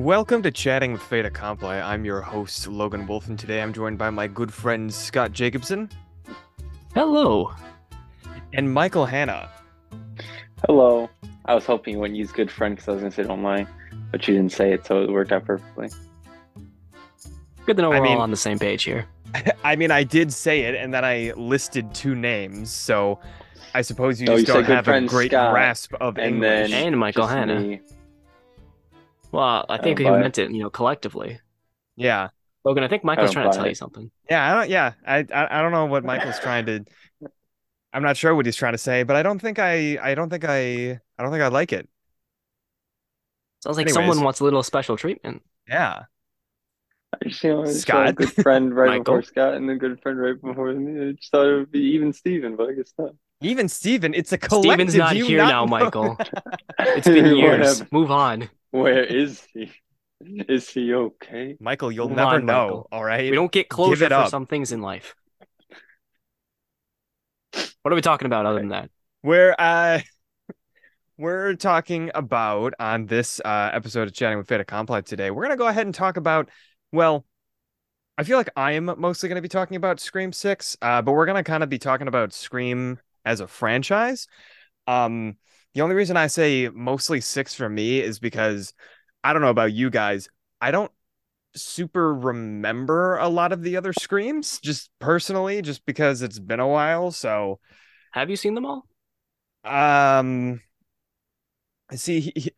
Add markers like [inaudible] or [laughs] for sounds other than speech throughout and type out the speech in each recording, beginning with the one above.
Welcome to Chatting with Fait Accompli. I'm your host, Logan Wolf, and today I'm joined by my good friend Scott Jacobson Hello. and Michael Hanna. Hello. I was hoping you wouldn't use good friend because I was going to say don't lie, but you didn't say it, so it worked out perfectly. Good to know I we're mean- all on the same page here. [laughs] I mean, I did say it, and then I listed two names, so I suppose you Oh, just you don't have a great Scott, grasp of and English. then And Michael Hanna. me. Well, I think um, don't he meant it, you know, collectively. yeah, Logan, I think Michael's don't trying to tell it. you something. yeah, I don't. Yeah, I, I, I don't know what Michael's trying to. I'm not sure what he's trying to say, but I don't think I, I don't think I, I don't think I like it. Sounds like Anyways. someone wants a little special treatment. Yeah, I just, you know, I Scott. saw a good friend right [laughs] before Scott and a good friend right before me. I just thought it would be even Steven, but I guess not. even Steven, it's a collective. Steven's not you here not now, know- Michael. [laughs] It's been [laughs] years. Whatever. Move on. Where is he? Is he okay? Michael, you'll Move never on, know. Michael. All right. We don't get closure it for some things in life. What are we talking about other than that? We're uh [laughs] we're talking about on this uh episode of Chatting with Fait Accompli today. We're gonna go ahead and talk about well, I feel like I am mostly gonna be talking about Scream Six, uh, but we're gonna kind of be talking about Scream as a franchise. Um the only reason I say mostly six for me is because I don't know about you guys. I don't super remember a lot of the other screams just personally just because it's been a while so Have you seen them all? um, I see, he, he-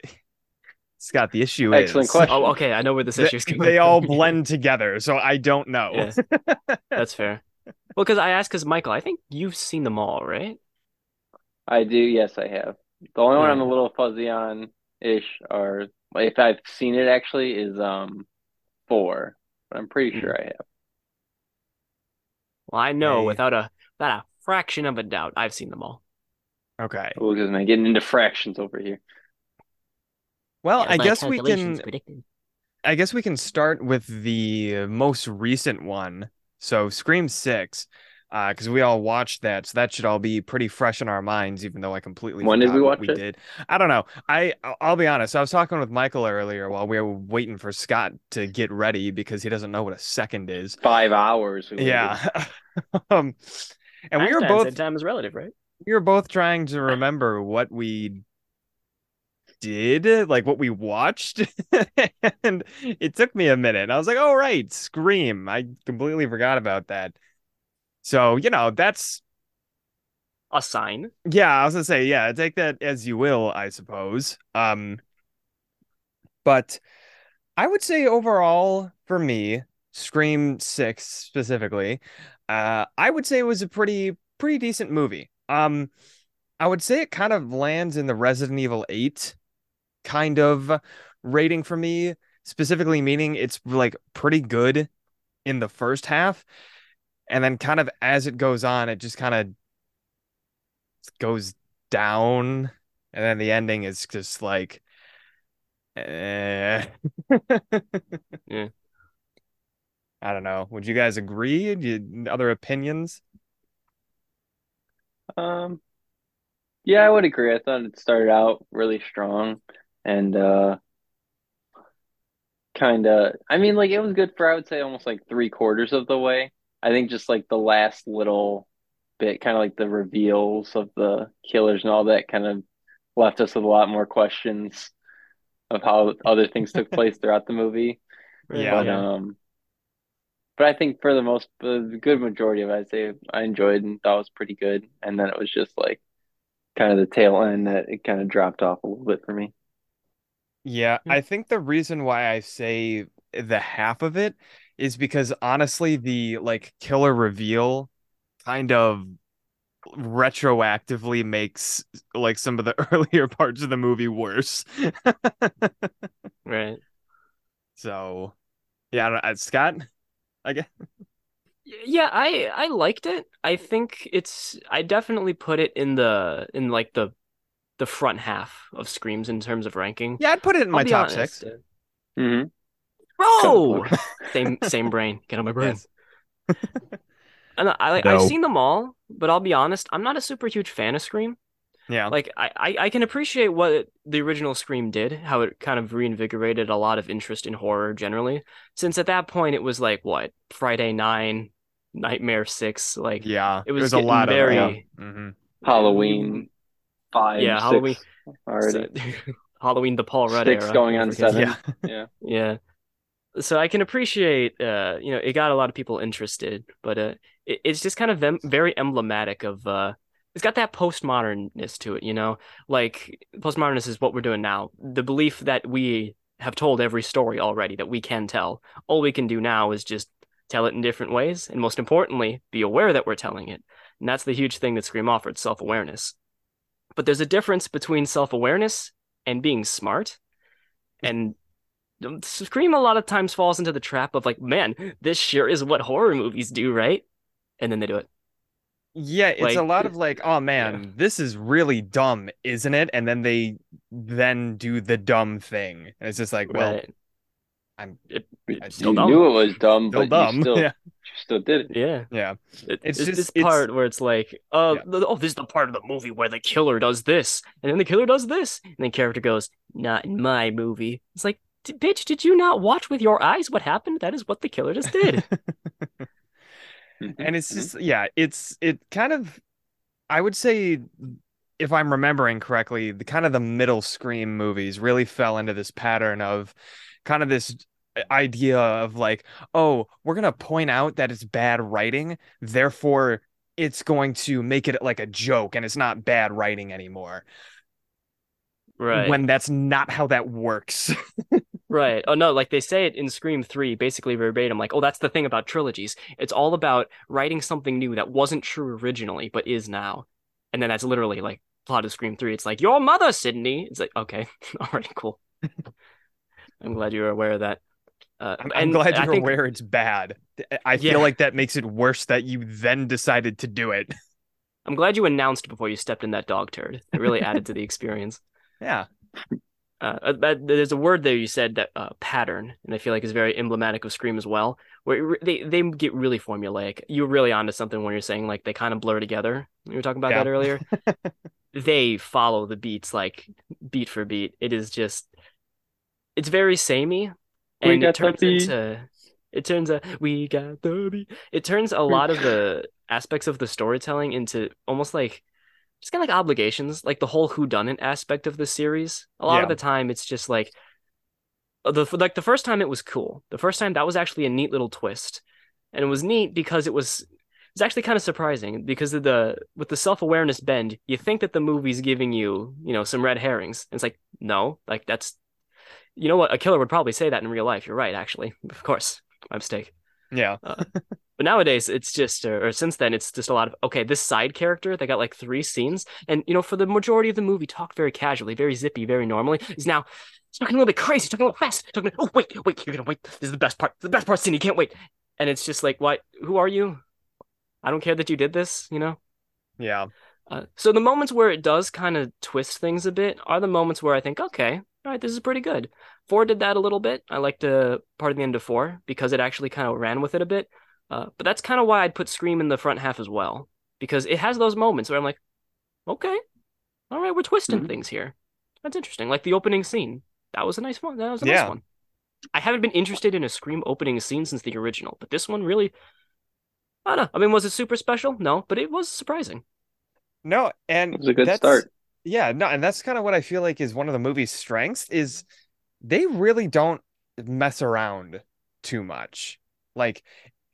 Scott, the issue Excellent is question. Oh, okay. I know where this they, issue's going. they all [laughs] blend together, so I don't know. Yeah. That's fair. Well, because I asked, because Michael, I think you've seen them all, right? I do, yes, I have. The only one I'm a little fuzzy on ish, or if I've seen it actually, is um four. But I'm pretty sure I have. Well, I know Hey. without a without a fraction of a doubt, I've seen them all. Okay. Oh, because I'm getting into fractions over here. Well, As I guess we can. predicted. I guess we can start with the most recent one. So, Scream Six, uh, because we all watched that, so that should all be pretty fresh in our minds. Even though I completely When did forgot we watch we it? did. I don't know. I I'll- I'll be honest. I was talking with Michael earlier while we were waiting for Scott to get ready because he doesn't know what a second is. Five hours. we. Yeah. [laughs] um, and we were Einstein both time is relative, right? we were both trying to remember what we did, like what we watched, [laughs] and it took me a minute. I was like, "Oh right, Scream." I completely forgot about that. So you know, that's A sign. yeah. I was gonna say, yeah, take that as you will, I suppose. Um, but I would say overall, for me, Scream Six specifically, uh, I would say it was a pretty pretty decent movie. Um, I would say it kind of lands in the Resident Evil Eight kind of rating for me, specifically meaning it's like pretty good in the first half, and then kind of as it goes on, it just kind of goes down, and then the ending is just like, eh. [laughs] Yeah. I don't know. Would you guys agree? Do you, other opinions? Um, yeah, I would agree. I thought it started out really strong and uh kind of I mean like it was good for I would say almost like three quarters of the way. I think just like the last little bit, kind of like the reveals of the killers and all that kind of left us with a lot more questions of how other things took [laughs] place throughout the movie. Yeah. But um but I think for the most the good majority of it, I'd say I enjoyed and thought was pretty good. And then it was just like kind of the tail end that it kind of dropped off a little bit for me. Yeah, Hmm. I think the reason why I say the half of it is because honestly, the like killer reveal kind of retroactively makes like some of the [laughs] earlier parts of the movie worse. [laughs] Right. So, yeah, I don't, uh, Scott, I guess. Yeah, I I liked it. I think it's I definitely put it in the in like the the front half of Screams in terms of ranking. Yeah, I'd put it in I'll my top honest. six. Mm-hmm. Bro, [laughs] same same brain. Get on my brain. Yes. [laughs] And I like No. I've seen them all, but I'll be honest, I'm not a super huge fan of Scream. Yeah. Like I, I, I can appreciate what the original Scream did, how it kind of reinvigorated a lot of interest in horror generally. Since at that point it was like what Friday Nine, Nightmare Six, like yeah. it was There's a lot very- of them. hmm Halloween five, Yeah, six Halloween- already. [laughs] Halloween the Paul Rudd Six era. going on forget. seven. Yeah. Yeah. Yeah. So I can appreciate, uh, you know, it got a lot of people interested, but uh, it, it's just kind of em very emblematic of, uh, it's got that postmodernness to it, you know, like postmodernist is what we're doing now. The belief that we have told every story already that we can tell. All we can do now is just tell it in different ways, and most importantly, be aware that we're telling it. And that's the huge thing that Scream offered, self-awareness. But there's a difference between self-awareness and being smart. And Scream a lot of times falls into the trap of like, man, this sure is what horror movies do, right? And then they do it. Yeah, it's Like- a lot of like, oh man, this is really dumb, isn't it? And then they then do the dumb thing. And it's just like, well, right. I'm It, I it's still you dumb. knew it was dumb, still but dumb. you still [laughs] Yeah. you still did it. Yeah. Yeah. It- It's it's just- this it's- part where it's like, uh, Yeah. oh, this is the part of the movie where the killer does this, and then the killer does this, and the character goes, "Not in my movie." It's like, "D- bitch, did you not watch with your eyes what happened? That is what the killer just did. [laughs] Mhm, and it's mhm. just yeah it's it kind of i would say if i'm remembering correctly the kind of the middle scream movies really fell into this pattern of kind of this idea of like oh we're going to point out that it's bad writing therefore it's going to make it like a joke and it's not bad writing anymore right. when that's not how that works [laughs] Right. Oh no, like they say it in Scream 3, basically verbatim, like, oh, that's the thing about trilogies. It's all about writing something new that wasn't true originally, but is now. And then that's literally like plot of Scream 3. It's like, your mother, Sidney. It's like, okay, [laughs] all right, cool. [laughs] I'm glad you were aware of that. Uh, I'm, I'm glad you're think- aware it's bad i Yeah. feel like that makes it worse that you then decided to do it [laughs] I'm glad you announced before you stepped in that dog turd. It really added to the experience. yeah Uh, uh, there's a word there you said that uh, pattern, and I feel like is very emblematic of Scream as well. Where it they they get really formulaic. You're really onto something when you're saying like they kind of blur together. You were talking about Yeah. that earlier. [laughs] they follow the beats like beat for beat. It is just it's very samey, and it turns into it turns a we got the beat. It turns a lot of [laughs] the aspects of the storytelling into almost like just kind of like obligations, like the whole who done it aspect of the series. A lot Yeah. of the time, it's just like uh, the like the first time it was cool. The first time that was actually a neat little twist, and it was neat because it was it's actually kind of surprising because of the with the self awareness bend. You think that the movie's giving you you know some red herrings, and it's like no, like that's you know what a killer would probably say that in real life. You're right, actually, of course, my mistake. yeah [laughs] But nowadays, it's just, uh, or since then, it's just a lot of, okay, this side character, they got like three scenes. And, you know, for the majority of the movie, talked very casually, very zippy, very normally. Is now talking a little bit crazy, talking a little fast, talking, oh, wait, wait, you're going to wait. This is the best part. The best part, scene. You can't wait. And it's just like, what? Who are you? I don't care that you did this, you know? yeah Uh, so the moments where it does kind of twist things a bit are the moments where I think, okay, all right, this is pretty good. Four did that a little bit. I liked the part of the end of four because it actually kind of ran with it a bit. Uh, but that's kind of why I'd put Scream in the front half as well because it has those moments where I'm like, okay, all right, we're twisting Mhm. things here. That's interesting. Like the opening scene. That was a nice one. That was a Yeah. nice one. I haven't been interested in a Scream opening scene since the original, but this one really, I don't know. I mean, was it super special? No, but it was surprising. No, and It was a good that's, start. Yeah, no, and that's kind of what I feel like is one of the movie's strengths is they really don't mess around too much. Like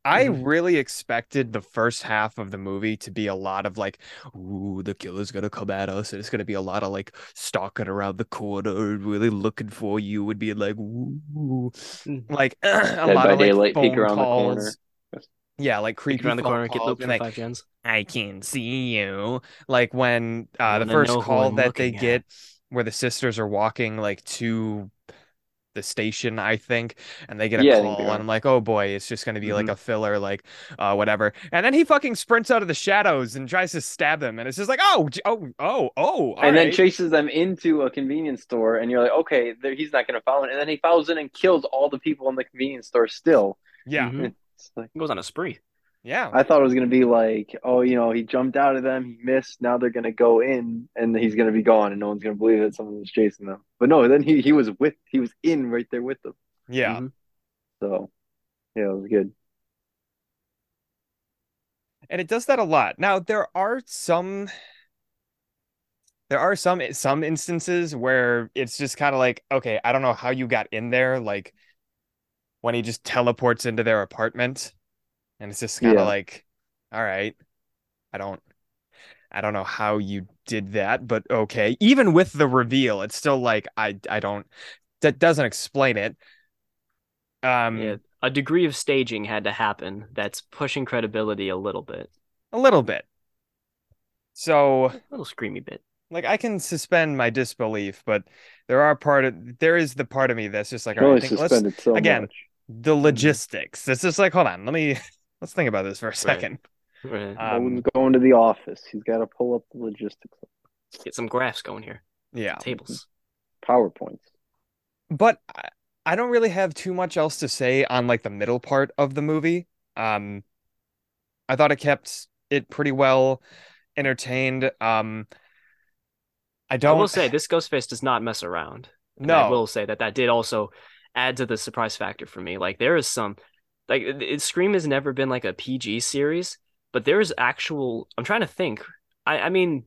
I Mhm. really expected the first half of the movie to be a lot of like, ooh, the killer's gonna come at us, and it's gonna be a lot of like stalking around the corner, really looking for you, would be like, ooh, Mm. like [clears throat] a Dead lot by of like Daylight, peek phone around the corner. calls. Yeah, like Peek creepy around the corner, get calls looked like, gens. I can see you. Like when uh the first call that they at. get where the sisters are walking like to the station, I think, and they get a Yeah, call and. I'm like, oh boy, it's just gonna be like Mhm. a filler, like uh whatever. And then he fucking sprints out of the shadows and tries to stab them, and it's just like, oh, oh, oh, oh, all and then chases them into a convenience store, and you're like, okay, he's not going to follow. And then he follows in and kills all the people in the convenience store. Still, yeah, [laughs] Mhm. like, He goes on a spree. Yeah. I thought it was gonna be like, oh, you know, he jumped out of them, he missed. Now they're gonna go in, and he's gonna be gone, and no one's gonna believe that someone was chasing them. But no, then he he was with, he was in right there with them. Yeah. Mhm. So, yeah, it was good. And it does that a lot. Now, there are some there are some some instances where it's just kind of like, okay, I don't know how you got in there, like when he just teleports into their apartment and it's just kind of Yeah. like, all right. I don't I don't know how you did that, but okay. Even with the reveal, it's still like I I don't that doesn't explain it. Um Yeah, a degree of staging had to happen that's pushing credibility a little bit, a little bit. So a little screamy bit. like I can suspend my disbelief, but there are part of there is the part of me that's just like, You can all think, let's suspend it so again, much. the logistics. It's just like, hold on, let me let's think about this for a second. Right. Um, Owen's going to the office. He's got to pull up the logistics, Get some graphs going here. yeah, Tables. PowerPoints. but I, I don't really have too much else to say on like the middle part of the movie. Um, I thought it kept it pretty well entertained. Um, I I don't I will say this Ghostface does not mess around. And I will say that that did also add to the surprise factor for me. Like there is some, like it, it- Scream has never been like a PG series, but there is actual. I'm trying to think. I I mean,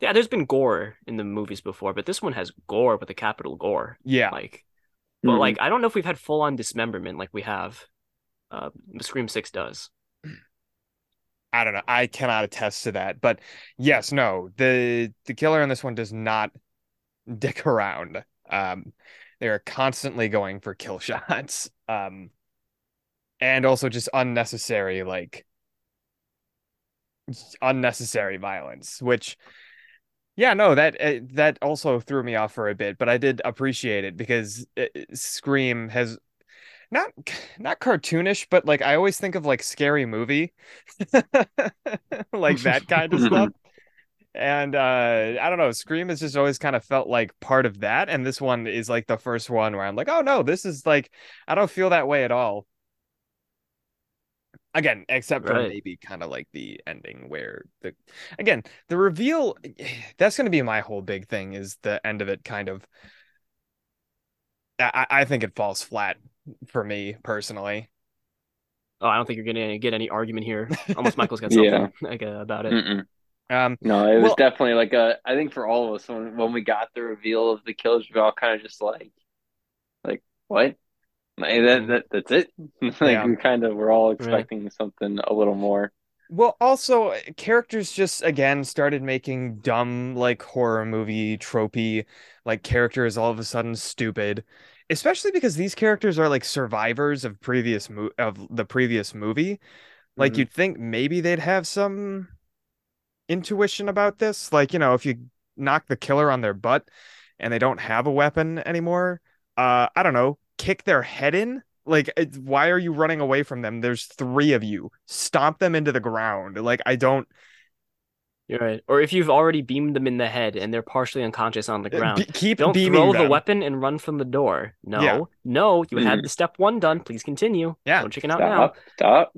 yeah, there's been gore in the movies before, but this one has gore with a capital gore. yeah, Like, but Mhm. like I don't know if we've had full on dismemberment like we have. Uh, Scream Six does. I don't know. I cannot attest to that, but yes, no, the the killer in this one does not dick around. Um, they are constantly going for kill [laughs] shots. Um, and also just unnecessary, like unnecessary violence, which yeah, no, that uh, that also threw me off for a bit, but I did appreciate it because uh, Scream has not not cartoonish, but like I always think of like scary movie, [laughs] like that kind of stuff. [laughs] And uh I don't know, Scream has just always kind of felt like part of that, and this one is like the first one where I'm like, oh no, this is like I don't feel that way at all. Again, except for Right. maybe kind of like the ending where the again the reveal [sighs] that's going to be my whole big thing is the end of it kind of I, I think it falls flat for me personally. Oh, I don't think you're gonna get any argument here. Almost Michael's [laughs] got something Yeah. [laughs] like, uh, about it. Mm-mm. Um, No, it was Well- definitely like a. I think for all of us, when when we got the reveal of the killers, we all kind of just like, like what? That, that that's it. [laughs] like Yeah. we kind of were all expecting something a little more. well, also characters just again started making dumb like horror movie tropey like characters all of a sudden stupid, especially because these characters are like survivors of previous mo- of the previous movie. Like Mhm. you'd think maybe they'd have some intuition about this, like you know, if you knock the killer on their butt and they don't have a weapon anymore, uh, I don't know, kick their head in. Like, it's, why are you running away from them? There's three of you. Stomp them into the ground. Like, I don't You're right. Or if you've already beamed them in the head and they're partially unconscious on the ground, be- keep don't beaming throw the weapon and run from the door. No, Yeah. no, you had Mhm. the step one done. Please continue. Yeah. Don't chicken out now. Stop, stop.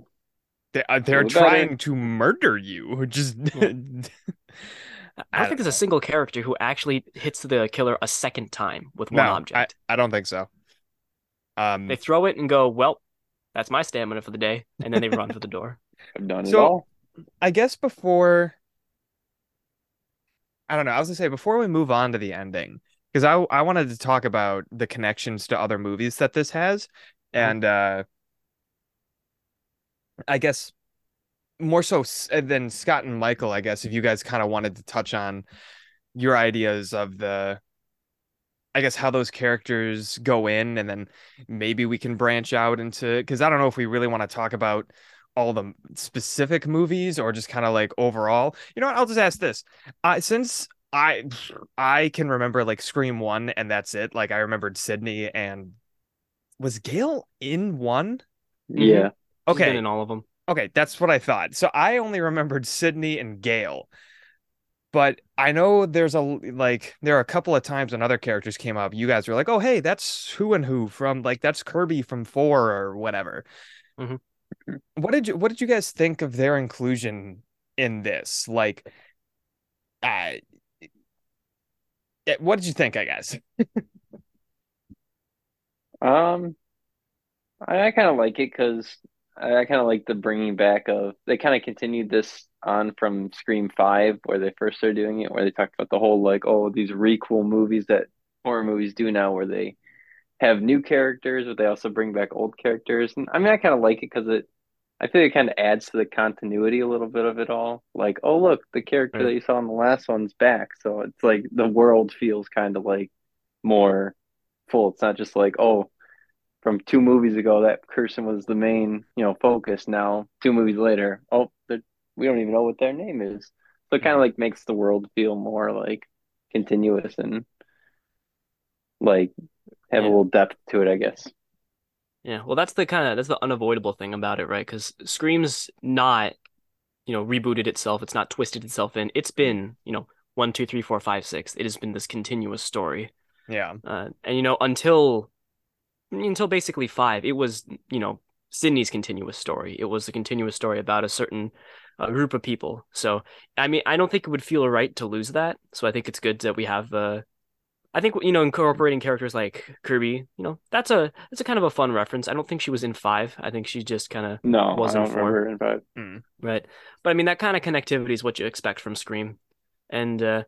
They, uh, they're Do trying to murder you. [laughs] Just Yeah. [laughs] I I don't think there's a single character who actually hits the killer a second time with one no, I, object. I don't think so. Um, They throw it and go, well, that's my stamina for the day, and then they run for the door. [laughs] I've done it So- all. I guess before I don't know, I was gonna say before we move on to the ending, because I I wanted to talk about the connections to other movies that this has, and uh I guess more so uh, than Scott and Michael, I guess, if you guys kind of wanted to touch on your ideas of the I guess how those characters go in, and then maybe we can branch out into because I don't know if we really want to talk about all the specific movies or just kind of like overall. You know what? I'll just ask this. Uh, since I I can remember like Scream 1 and that's it. Like I remembered Sidney and was Gale in one? Yeah. She's been Okay. in all of them. Okay, that's what I thought. So I only remembered Sidney and Gale. But I know there's a like there are a couple of times when other characters came up. You guys were like, "Oh, hey, that's who and who from like that's Kirby from 4 or whatever." Mhm. [clears throat] what did you what did you guys think of their inclusion in this? Like, uh, what did you think? I guess. [laughs] Um, I, I kind of like it because I, I kind of like the bringing back of they kind of continued this on from Scream Five where they first started doing it, where they talked about the whole like oh these requel movies that horror movies do now, where they have new characters, but they also bring back old characters. And I mean, I kind of like it because it, I feel it kind of adds to the continuity a little bit of it all. Like, oh look, the character Right. that you saw in the last one's back, so it's like the world feels kind of like more full. It's not just like oh from two movies ago that person was the main you know focus now two movies later oh we don't even know what their name is so it kind of like makes the world feel more like continuous and like have a little depth to it i guess Yeah, well, that's the kind of that's the unavoidable thing about it, right? Because Scream's not, you know, rebooted itself. It's not twisted itself in. It's been, you know, one, two, three, four, five, six. It has been this continuous story. Yeah. Uh, and you know, until until basically five, it was, you know, Sidney's continuous story. It was a continuous story about a certain uh, group of people. So, I mean, I don't think it would feel right to lose that. So, I think it's good that we have uh I think you know incorporating characters like Kirby, you know, that's a that's a kind of a fun reference. I don't think she was in 5. I think she just kind of no Wasn't i don't for- remember in five Mm. Right. But I mean that kind of connectivity is what you expect from Scream. And uh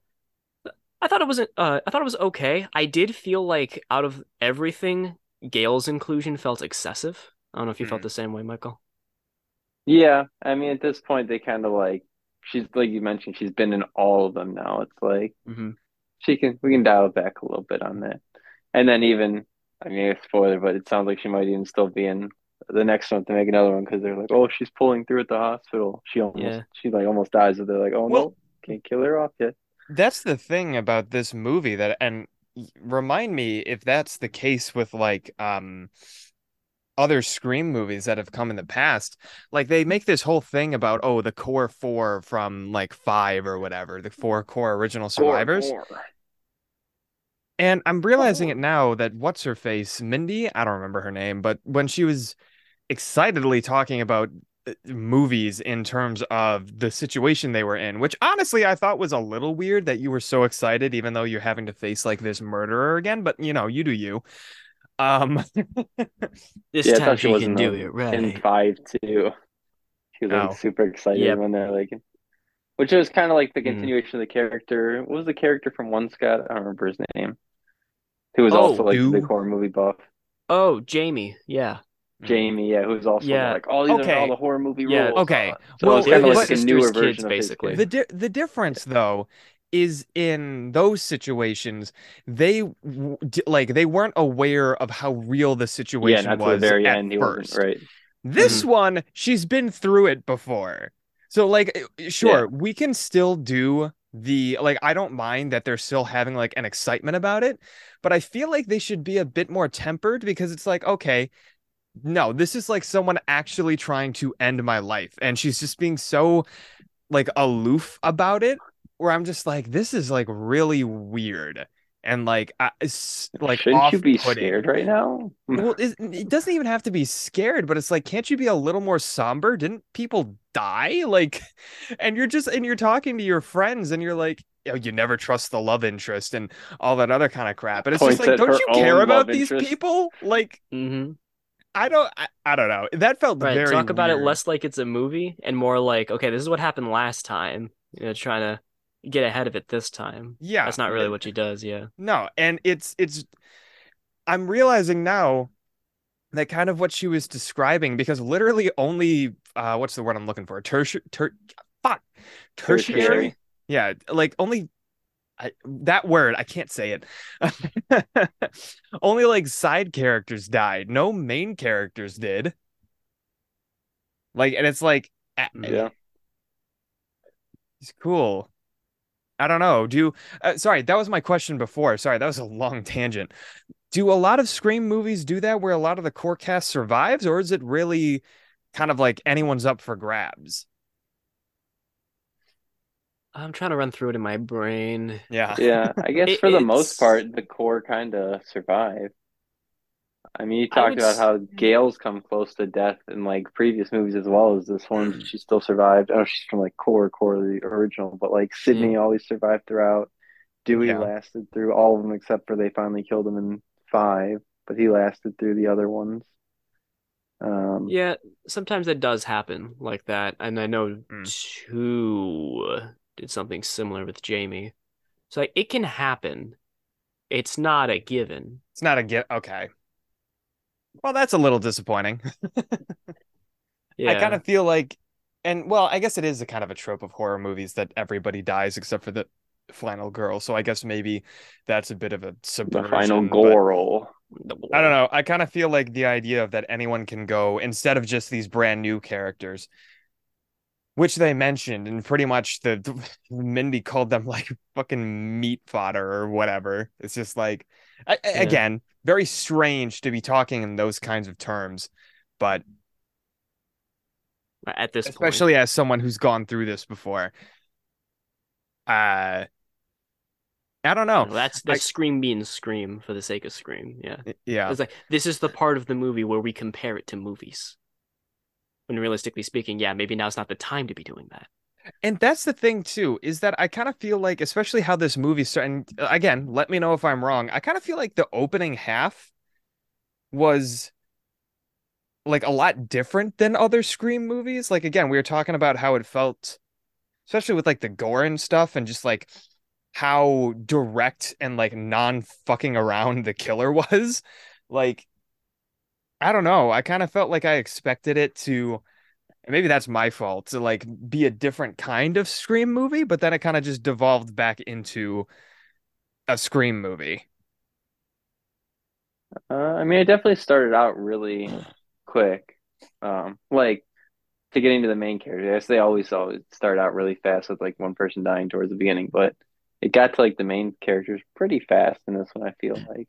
I thought it was uh I thought it was okay. I did feel like out of everything, Gale's inclusion felt excessive. I don't know if you felt Mhm. the same way, Michael. Yeah i mean at this point they kind of like she's like you mentioned she's been in all of them now it's like hmm she can we can dial it back a little bit on that. And then even i mean it's spoiler but it sounds like she might even still be in the next one to make another one because they're like oh she's pulling through at the hospital. She almost Yeah. she like almost dies but they're like oh Well- no can't kill her off yet. That's the thing about this movie that, and remind me if that's the case with like um other Scream movies that have come in the past. Like they make this whole thing about oh the core four from like five or whatever, the four core original survivors. And I'm realizing it now that what's her face, Mindy, I don't remember her name, but when she was excitedly talking about uh, movies in terms of the situation they were in, which honestly I thought was a little weird that you were so excited even though you're having to face like this murderer again, but you know, you do you. Um [laughs] This yeah I time thought she she was can in, do it right. in five too she was like Oh. super excited Yep. when they're like which was kind of like the Mhm. continuation of the character what was the character from one Scott I don't remember his name who was Oh, also like the horror movie buff Oh, Jamie. Yeah. Jamie, yeah, who's also Yeah. like, oh, these Okay. are all the horror movie Yeah. rules. Okay. So Well, it's kind of like a newer kids, version of his basically. The di- the difference though is in those situations they like they weren't aware of how real the situation the was very at end. First. right. This one, she's been through it before. So like uh, sure, we can still do the like I don't mind that they're still having like an excitement about it, but I feel like they should be a bit more tempered because it's like okay, no, this is like someone actually trying to end my life and she's just being so like aloof about it where I'm just like this is like really weird and like I, it's like Shouldn't you be scared right now? [laughs] Well, it, it doesn't even have to be scared, but it's like, can't you be a little more somber? Didn't people die? [laughs] Like, and you're just, and you're talking to your friends and you're like, oh, you never trust the love interest and all that other kind of crap. And it's just like, don't you care about these interest. people? Like, hmm I don't, I, I don't know. That felt Right. very Talk about it less like it's a movie and more like, okay, this is what happened last time. You know, trying to get ahead of it this time. Yeah. That's not really what she does. Yeah. No, and it's it's I'm realizing now that kind of what she was describing because literally only uh what's the word I'm looking for? Tertiary ter fuck. Tertiary? Tertiary. Yeah, like only I, that word, I can't say it. [laughs] only like side characters died. No main characters did. Like and it's like Yeah. it's cool. I don't know. Do uh, sorry, that was my question before. Sorry, that was a long [laughs] tangent. Do a lot of Scream movies do that where a lot of the core cast survives, or is it really kind of like anyone's up for grabs? I'm trying to run through it in my brain. Yeah. Yeah. I guess It- for the most part, the core kind of survive. I mean, you talked about s- how Gale's come close to death in like previous movies as well as this one. She still survived. Oh, she's from like core, core the original, but like Sidney always survived throughout. Dewey Yeah. lasted through all of them except for they finally killed him in five, but he lasted through the other ones. Um, Yeah, sometimes it does happen like that, and I know Mm. two did something similar with Jamie. So like, it can happen. It's not a given. It's not a get. Okay. Well, that's a little disappointing. [laughs] Yeah. I kind of feel like, and well, I guess it is a kind of a trope of horror movies that everybody dies except for the final girl. So I guess maybe that's a bit of a the subversion. final but- Goral. I don't know. I kind of feel like the idea of that anyone can go instead of just these brand new characters, which they mentioned, and pretty much the, the [laughs] Mindy called them like fucking meat fodder or whatever. It's just like, I, I- Yeah. again, very strange to be talking in those kinds of terms, but At this point. especially as someone who's gone through this before. Uh, I don't know. That's that's Scream being Scream for the sake of Scream. Yeah. Yeah. It's like this is the part of the movie where we compare it to movies. When realistically speaking, yeah, maybe now's not the time to be doing that. And that's the thing too, is that I kind of feel like, especially how this movie started. And uh, again, let me know if I'm wrong. I kind of feel like the opening half was like a lot different than other Scream movies. Like again, we were talking about how it felt, especially with like the gore and stuff, and just like how direct and like non fucking around the killer [laughs] was. Like, I don't know. I kind of felt like I expected it to and maybe that's my fault to like be a different kind of scream movie but then it kind of just devolved back into a scream movie Uh, I mean, it definitely started out really quick. Um, like to get into the main character, I they always always start out really fast with like one person dying towards the beginning, but it got to like the main characters pretty fast in this one, I feel like,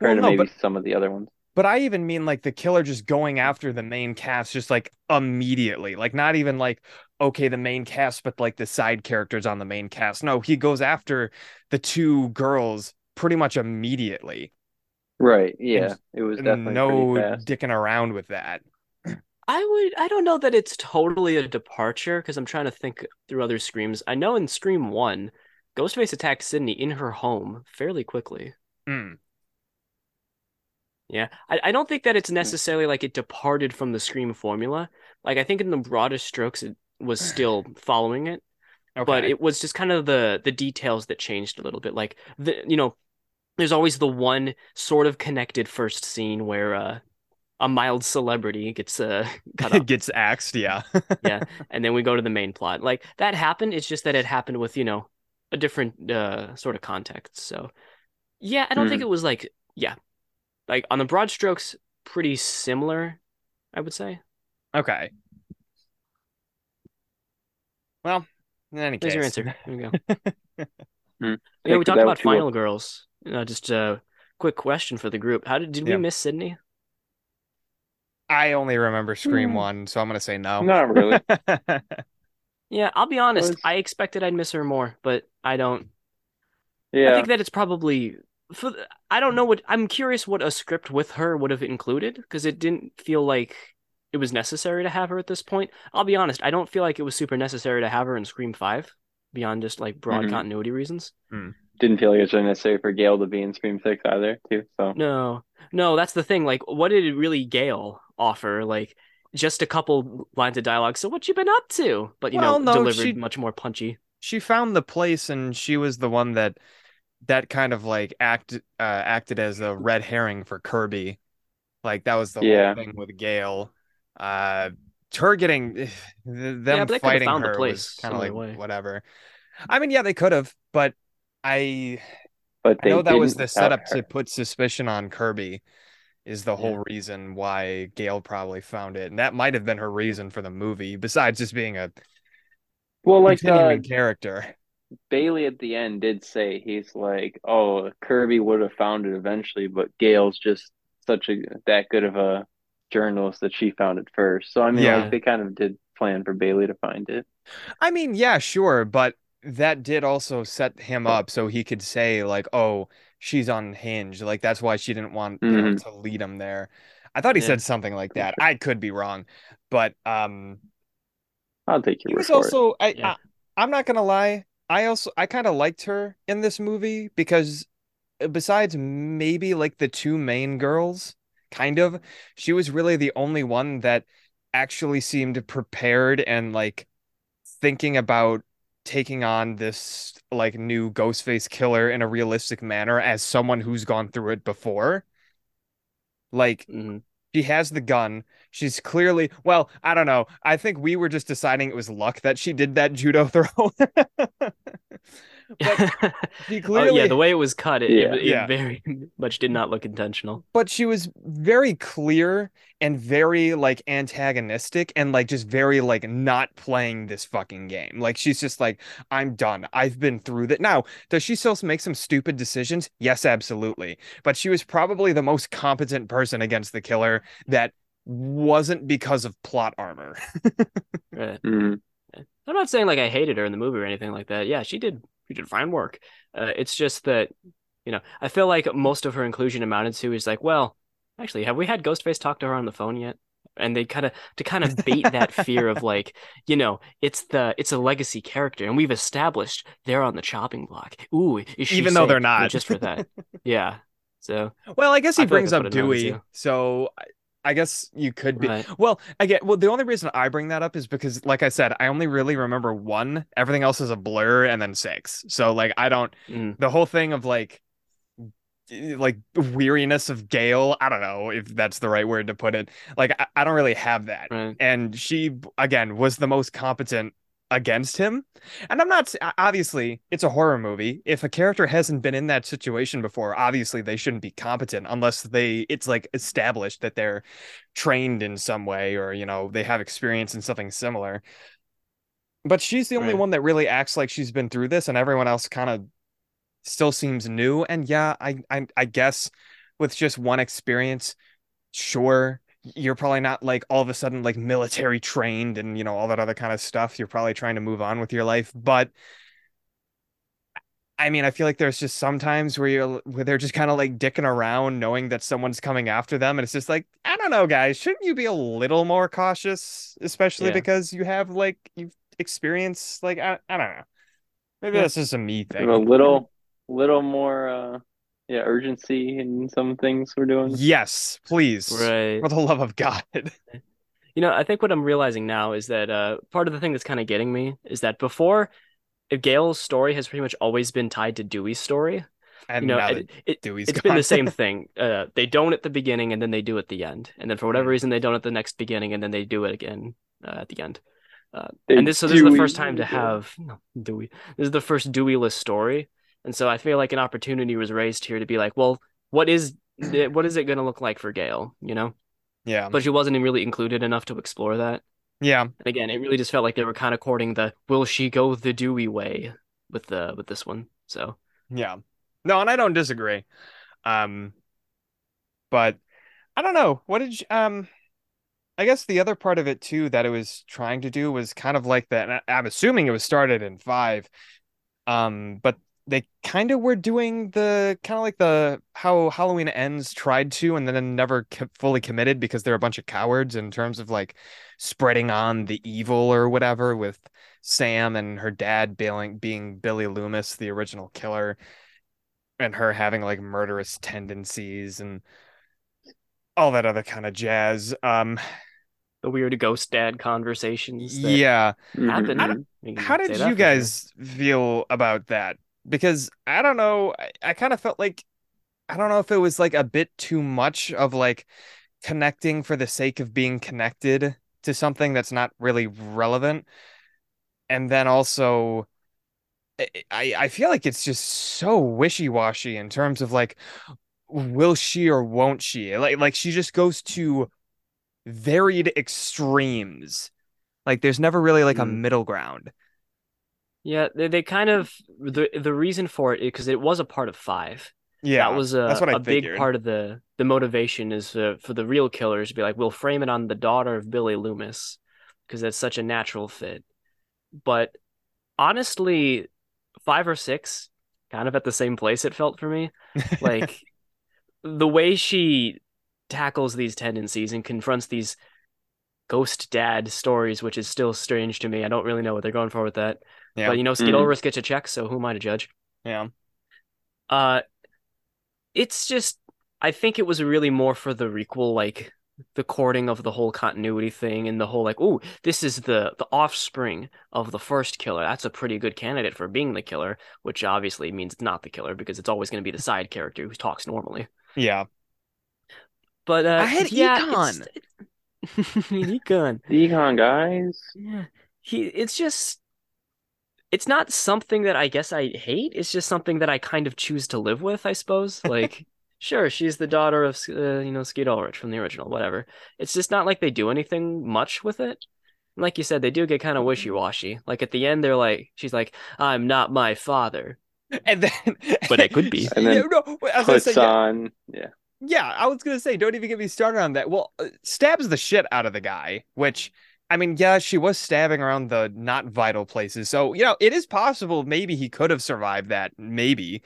Well, compared to maybe but- some of the other ones. But i even mean like the killer just going after the main cast just like immediately like not even like okay the main cast but like the side characters on the main cast no he goes after the two girls pretty much immediately Right, yeah. And- It was definitely no dicking around with that I would I don't know that it's totally a departure because I'm trying to think through other screams. I know in Scream 1, Ghostface attacks Sidney in her home fairly quickly. Mm. Yeah. I, I don't think that it's necessarily like it departed from the Scream formula. Like I think in the broadest strokes it was [sighs] still following it, okay but it was just kind of the the details that changed a little bit. Like the you know, there's always the one sort of connected first scene where uh a mild celebrity gets uh [laughs] cut it up. gets axed yeah [laughs] yeah and then we go to the main plot like that happened it's just that it happened with you know a different uh sort of context so yeah i don't think Mhm. it was like yeah like on the broad strokes pretty similar i would say okay well in any there's case your answer there we go [laughs] Hmm. yeah we talked about two up. final girls uh, just a quick question for the group how did did we miss sidney I only remember Scream Hmm. one, so I'm gonna say no. Not really. [laughs] yeah i'll be honest Was- i expected i'd miss her more but i don't Yeah. I think that it's probably for the, I don't know what I'm curious what a script with her would have included because it didn't feel like it was necessary to have her at this point. I'll be honest, I don't feel like it was super necessary to have her in Scream 5 beyond just like broad Mhm. continuity reasons. Didn't feel like it was really necessary for Gale to be in Scream Six either, too. So No. No, that's the thing. Like what did really Gale offer? Like just a couple lines of dialogue. So what you been up to? But you Well, know, no, delivered she- much more punchy. she found the place, and she was the one that that kind of like act uh, acted as a red herring for Kirby. Like that was the Yeah. whole thing with Gale. Uh, her getting [sighs] them but fighting found the her place was kind of like way. whatever. I mean, yeah, they could have, but I but I know that was the setup her. to put suspicion on Kirby. Is the Yeah. whole reason why Gale probably found it, and that might have been her reason for the movie, besides just being a Well, like uh, character. Bailey at the end did say he's like, "Oh, Kirby would have found it eventually, but Gale's just such a that good of a journalist that she found it first. So I mean, Yeah. like they kind of did plan for Bailey to find it. I mean, yeah, sure, but that did also set him up so he could say like, "Oh, she's unhinged." Like that's why she didn't want you Mhm. to lead him there. I thought he Yeah. said something like that. I could be wrong, but um, I'll take your he was for it. also I, Yeah. I I'm not gonna lie. I also I kind of liked her in this movie because uh, besides maybe like the two main girls, kind of, she was really the only one that actually seemed prepared and like thinking about taking on this like new Ghostface killer in a realistic manner as someone who's gone through it before. Like Mhm. She has the gun. She's clearly, well, I don't know. I think we were just deciding it was luck that she did that judo [laughs] throw. [laughs] But she [laughs] oh yeah, the way it was cut, it, Yeah. it, it Yeah. very [laughs] much did not look intentional. but she was very clear and very like antagonistic and like just very like not playing this fucking game. Like she's just like, I'm done. I've been through that. Now, does she still make some stupid decisions? Yes, absolutely. But she was probably the most competent person against the killer that wasn't because of plot armor. Right. Mhm. I'm not saying like I hated her in the movie or anything like that. Yeah, she did. She did fine work. Uh, it's just that, you know, I feel like most of her inclusion amounted to is like, well, actually, have we had Ghostface talk to her on the phone yet? And they kind of to kind of bait that [laughs] fear of like, you know, it's the it's a legacy character, and we've established they're on the chopping block. Ooh, is she Even though they're safe? You know, not. just for that. Yeah. So [laughs] Well, I guess he I feel like brings up what it amounted Dewey, so I- guess you could be. right. Well, I get. Well, the only reason I bring that up is because, like I said, I only really remember one. Everything else is a blur, and then six. So, like, I don't. Mm. The whole thing of like, eh, like weariness of Gale. I don't know if that's the right word to put it. Like, I, I don't really have that. Right. And she again was the most competent against him. And I'm not obviously it's a horror movie. If a character hasn't been in that situation before, obviously they shouldn't be competent unless they it's like established that they're trained in some way or you know they have experience in something similar. But she's the only Right. one that really acts like she's been through this and everyone else kind of still seems new and yeah, I I I guess with just one experience, sure, you're probably not like all of a sudden like military trained and you know all that other kind of stuff. You're probably trying to move on with your life, but I mean, I feel like there's just sometimes where you're where they're just kind of like dicking around, knowing that someone's coming after them, and it's just like, I don't know, guys, shouldn't you be a little more cautious, especially Yeah. because you have like you've experienced like I, I don't know. Maybe Yeah. that's just a me thing. a little, little more, uh, yeah, urgency in some things we're doing. Yes, please. Right. For the love of God. [laughs] You know, I think what I'm realizing now is that uh, part of the thing that's kind of getting me is that before, Gale's story has pretty much always been tied to Dewey's story. And You know, now it, it, Dewey's it's been the same [laughs] thing. Uh, they don't at the beginning and then they do at the end, and then for whatever Mm. reason they don't at the next beginning and then they do it again uh, at the end. Uh, and this so this is the first time to have no, Dewey. This is the first Dewey-less story, and so I feel like an opportunity was raised here to be like, well, what is what is it going to look like for Gale? You know, Yeah. but she wasn't really included enough to explore that. Yeah. And again, it really just felt like they were kind of courting the will she go the Dewey way with the with this one. So Yeah. No, and I don't disagree. Um but I don't know. What did you, um I guess the other part of it too that it was trying to do was kind of like that. I'm assuming it was started in 5. Um but they kind of were doing the kind of like the how Halloween ends tried to and then never fully committed because they're a bunch of cowards in terms of like spreading on the evil or whatever with Sam and her dad being being Billy Loomis, the original killer, and her having like murderous tendencies and all that other kind of jazz. Um, the weird ghost dad conversations that yeah. Happen. mhm. How did you guys feel about that? Because I don't know, I, I kind of felt like I don't know if it was like a bit too much of like connecting for the sake of being connected to something that's not really relevant. And then also I I feel like it's just so wishy-washy in terms of like will she or won't she? Like like she just goes to varied extremes. Like there's never really like a Mm. middle ground. Yeah, they, they kind of the the reason for it because it was a part of five. Yeah. that was a, that's what I a big part of the the motivation is uh, for the real killers to be like, we'll frame it on the daughter of Billy Loomis because that's such a natural fit. But honestly, five or six, kind of at the same place it felt for me. Like [laughs] the way she tackles these tendencies and confronts these ghost dad stories, which is still strange to me. I don't really know what they're going for with that. Yeah. But you know, Skeet Mhm. Ulrich gets a check, so who am I to judge? yeah. Uh, it's just I think it was really more for the requel, like the courting of the whole continuity thing and the whole like, oh, this is the the offspring of the first killer. That's a pretty good candidate for being the killer, which obviously means it's not the killer because it's always going to be the side character who talks normally. Yeah. But uh, I had yeah, Econ. it's- Econ. [laughs] Econ guys. Yeah. He it's just it's not something that I guess I hate. It's just something that I kind of choose to live with, I suppose. [laughs] Like, sure, she's the daughter of uh, you know Skeet Ulrich from the original, whatever. It's just not like they do anything much with it. And like you said, they do get kind of wishy-washy. Like at the end, they're like, she's like, "I'm not my father." [laughs] And then [laughs] But it could be. And then Yeah, no, I was gonna Puts say, yeah, on. Yeah. yeah, I was gonna say, don't even get me started on that. Well, uh, stabs the shit out of the guy, which I mean, yeah, she was stabbing around the not vital places. So, you know, it is possible maybe he could have survived that, maybe.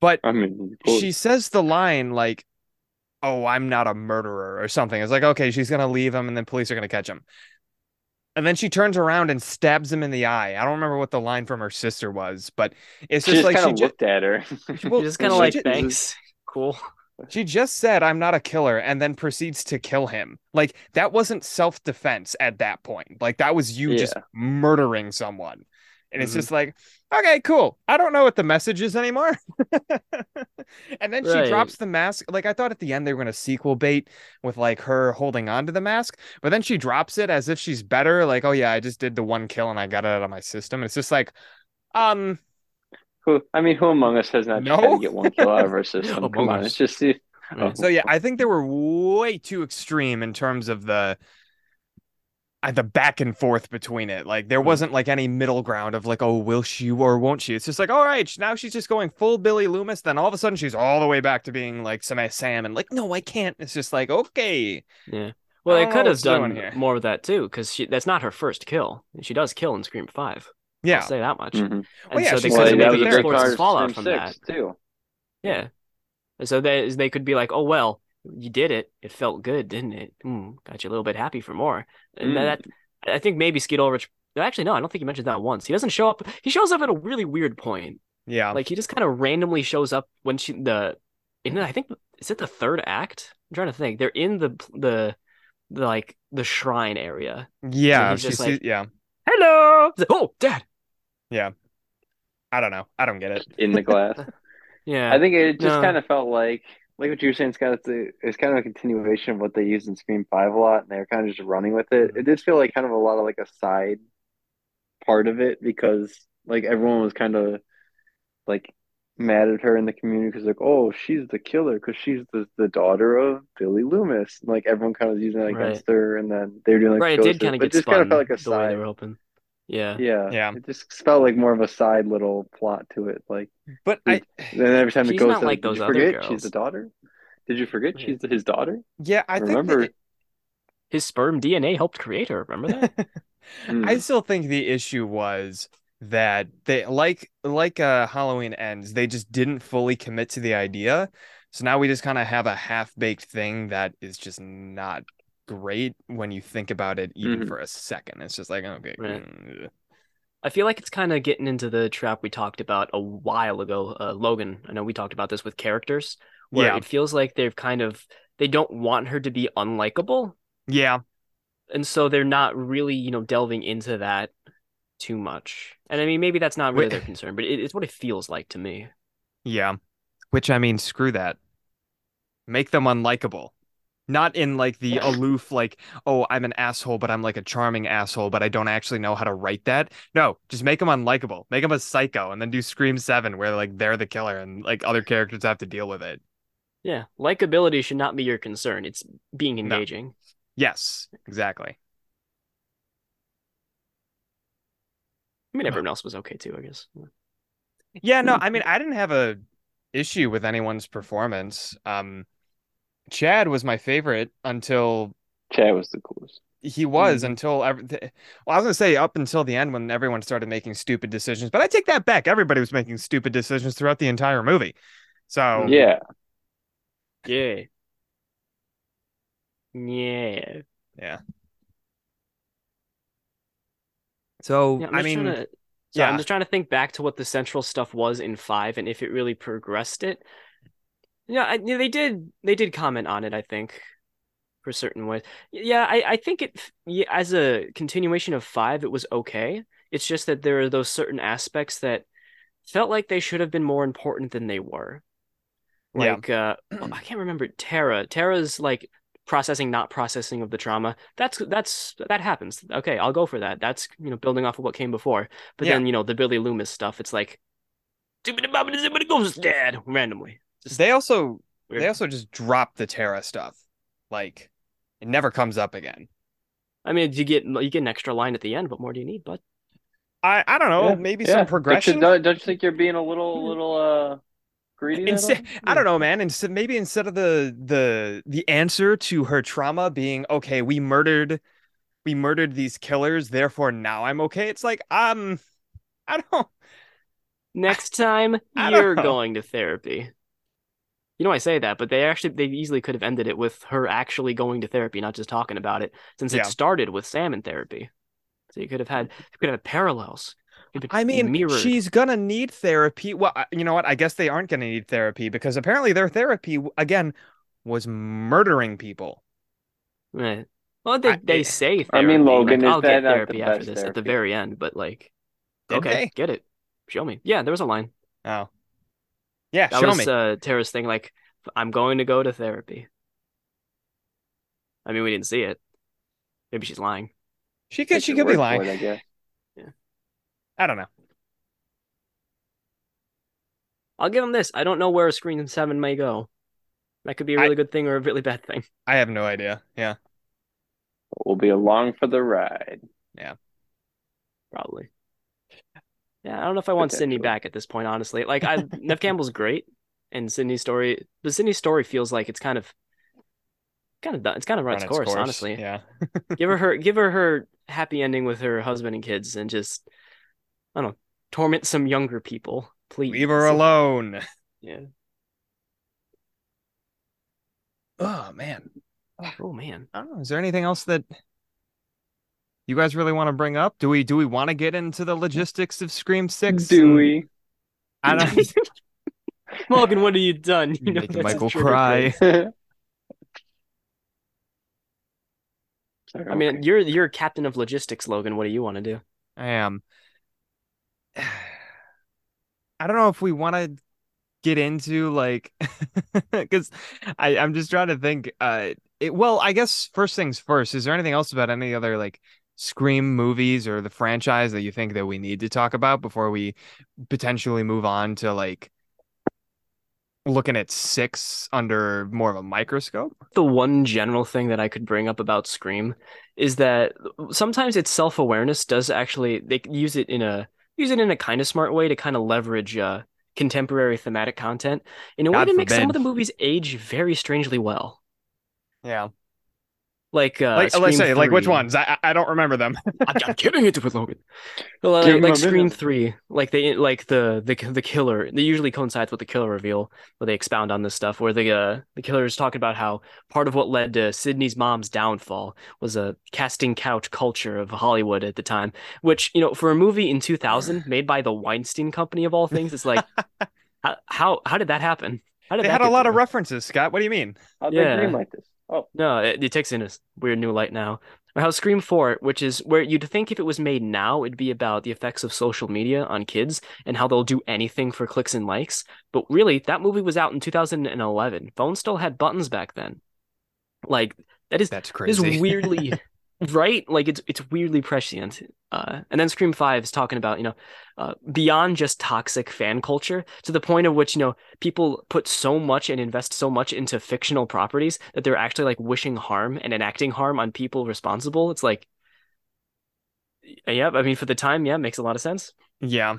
But I mean, she says the line like, "Oh, I'm not a murderer" or something. It's like, okay, she's gonna leave him, and then police are gonna catch him. And then she turns around and stabs him in the eye. I don't remember what the line from her sister was, but it's she just just like she of just looked at her. well, She's just kind of like, ju- "Thanks, cool." She just said, I'm not a killer, and then proceeds to kill him. Like, that wasn't self defense at that point. Like, that was you just murdering someone. And it's Mhm. just like, okay, cool. I don't know what the message is anymore. [laughs] and then she Right. drops the mask. Like, I thought at the end they were going to sequel bait with like her holding on to the mask, but then she drops it as if she's better. Like, oh, yeah, I just did the one kill and I got it out of my system. And it's just like, um, Who? I mean, who among us has not No? tried to get one kill out of our system? [laughs] Come Among on, Us. it's just see. Right. So yeah, I think they were way too extreme in terms of the uh, the back and forth between it. Like there Hmm. wasn't like any middle ground of like, oh, will she or won't she? It's just like, all right, now she's just going full Billy Loomis. Then all of a sudden she's all the way back to being like some Sam and like, no, I can't. It's just like, okay, Yeah. Well, they could have done more of that too, because she that's not her first kill. She does kill in Scream Five. Yeah, I'll say that much. Mhm. And Well, yeah, so she they could it have that that maybe a was big a explored big the part of fallout Scream from that. Too. Yeah. And so they they could be like, oh well, you did it. It felt good, didn't it? Mm, got you a little bit happy for more. And Mm. that I think maybe Skeet Ulrich. Actually, no, I don't think he mentioned that once. He doesn't show up. He shows up at a really weird point. yeah, Like he just kind of randomly shows up when she the in I think is it the third act? I'm trying to think. They're in the the the like the shrine area. yeah. he's just sees, like- yeah. Hello. Like, oh, dad. I don't know. I don't get it. in the glass. [laughs] Yeah. I think it just No. kind of felt like like what you were saying, Scott. It's, a, it's kind of a continuation of what they used in Scream Five a lot, and they were kind of just running with it. Mhm. It did feel like kind of a lot of like a side part of it because like everyone was kind of like mad at her in the community because like oh she's the killer because she's the, the daughter of Billy Loomis. And, like everyone kind of was using that Right. against her, and then they were doing like right. It did kind of but get it just kind of felt like a the side. they were hoping. Yeah. Yeah, Yeah. It just felt like more of a side little plot to it. Like But I, then every time it goes, not to, like did those you other forget girls." she's the daughter? Did you forget Yeah. she's his daughter? yeah, I think Remember? that His sperm DNA helped create her. Remember that? [laughs] Mm. I still think the issue was that they like like uh Halloween ends, they just didn't fully commit to the idea. So now we just kind of have a half-baked thing that is just not great when you think about it even Mhm. for a second. It's just like, okay. Right. mm, I feel like it's kind of getting into the trap we talked about a while ago. Uh, Logan, I know we talked about this with characters, where Yeah. it feels like they've kind of they don't want her to be unlikable, Yeah. and so they're not really, you know, delving into that too much. And I mean, maybe that's not really Wait. their concern, but it, it's what it feels like to me. Yeah. Which I mean, screw that. Make them unlikable. Not in like the aloof, like, oh, I'm an asshole, but I'm like a charming asshole, but I don't actually know how to write that. No, just make them unlikable. Make them a psycho and then do Scream 7 where like they're the killer and like other characters have to deal with it. Yeah, likability should not be your concern. It's being No. engaging. Yes, exactly. I mean, everyone else was okay too, I guess. Yeah, no, [laughs] I mean, I didn't have a issue with anyone's performance. Um, Chad was my favorite until Chad was the coolest. he was Mhm. until every, well, I was gonna say up until the end when everyone started making stupid decisions, but I take that back. Everybody was making stupid decisions throughout the entire movie. So Yeah. Yeah. Yeah. yeah. So Yeah, I'm I just mean, to, so yeah. I'm just trying to think back to what the central stuff was in five and if it really progressed it. Yeah, I, yeah, they did. They did comment on it. I think for certain ways. Yeah, I, I think it yeah, as a continuation of five, it was okay. It's just that there are those certain aspects that felt like they should have been more important than they were. Yeah. Like uh, I can't remember Tara. Tara's like processing, not processing of the trauma. That's that's that happens. Okay, I'll go for that. That's you know building off of what came before. But Yeah. then you know the Billy Loomis stuff. It's like, "Zibbidi-bobbidi-zibbidi goes dead randomly. Just they also weird. they also just drop the Tara stuff. Like it never comes up again. I mean, you get you get an extra line at the end. What more do you need, bud? I I don't know, Yeah, maybe yeah. some Don't you, progression. don't, don't you think you're being a little, little uh greedy? Instead. I don't know, man. Instead, maybe instead of the the the answer to her trauma being okay, we murdered, we murdered these killers, therefore now I'm okay. It's like um, I don't. Next [laughs] time I don't you're know. going to therapy. You know, I say that, but they actually they easily could have ended it with her actually going to therapy, not just talking about it, since Yeah. it started with Sam in therapy. So you could have had you could have had parallels. I mean, mirrored. she's gonna need therapy. Well, you know what? I guess they aren't gonna need therapy because apparently their therapy again was murdering people. Eh. Well, they I- they eh, say therapy. I mean, Logan, like, is I'll that get not the therapy after best this at the very end, but like, Did okay, they? get it. Show me. Yeah, there was a line. Oh, yeah. That show was me. uh, Tara's thing. Like, I'm going to go to therapy. I mean, we didn't see it. Maybe she's lying. she could. Take She could be lying. it, I guess. I don't know. I'll give him this. I don't know where a Scream Seven may go. That could be a really good thing or a really bad thing. I have no idea. Yeah. We'll be along for the ride. Yeah. Probably. Yeah, I don't know if I want Sidney back at this point. Honestly, like I, [laughs] Nev Campbell's great, and Sidney's story, but Sidney's story feels like it's kind of, kind of done. It's kind of run its course, honestly. Yeah. [laughs] give her her give her her [laughs] happy ending with her husband and kids and just I don't know torment some younger people please Leave her alone. yeah Oh man. oh man I don't know. Is there anything else that you guys really want to bring up? Do we do we want to get into the logistics of Scream Six? Do we? I don't. [laughs] Morgan what have you done You're know making Michael cry. [laughs] I mean you're you're captain of logistics Logan what do you want to do I am. [sighs] I don't know if we want to get into like [laughs] because I I'm just trying to think. Uh, it well, I guess first things first. Is there anything else about any other like Scream movies or the franchise that you think that we need to talk about before we potentially move on to like looking at six under more of a microscope? the one general thing that I could bring up about Scream is that sometimes its self-awareness does actually they use it in a use it in a kind of smart way to kind of leverage uh contemporary thematic content in a way God to make some of the movies age very strangely well. Yeah, Like uh like let's Scream say like which ones? I I- I don't remember them. [laughs] I'm, I'm giving it to it, Logan. Well, like, him like Scream. Three, like they like the the the killer. They usually coincides with the killer reveal, where they expound on this stuff. Where the uh, the killer is talking about how part of what led to Sidney's mom's downfall was a casting couch culture of Hollywood at the time. Which you know, for a movie in 2000 [sighs] made by the Weinstein Company of all things, it's like [laughs] how how, how did that happen? How did They that had a get lot of references, Scott. What do you mean? How'd yeah. they greenlight this? Oh, No, it, it takes in a s- weird new light now. Or how Scream 4, which is where you'd think if it was made now, it'd be about the effects of social media on kids and how they'll do anything for clicks and likes. But really, that movie was out in 2011. Phones still had buttons back then. Like that is That's crazy. is [laughs] weirdly right. Like it's it's weirdly prescient. Uh, and then Scream Five is talking about you know uh, beyond just toxic fan culture to the point of which you know people put so much and invest so much into fictional properties that they're actually like wishing harm and enacting harm on people responsible. It's like, yeah, I mean for the time, yeah, makes a lot of sense. yeah.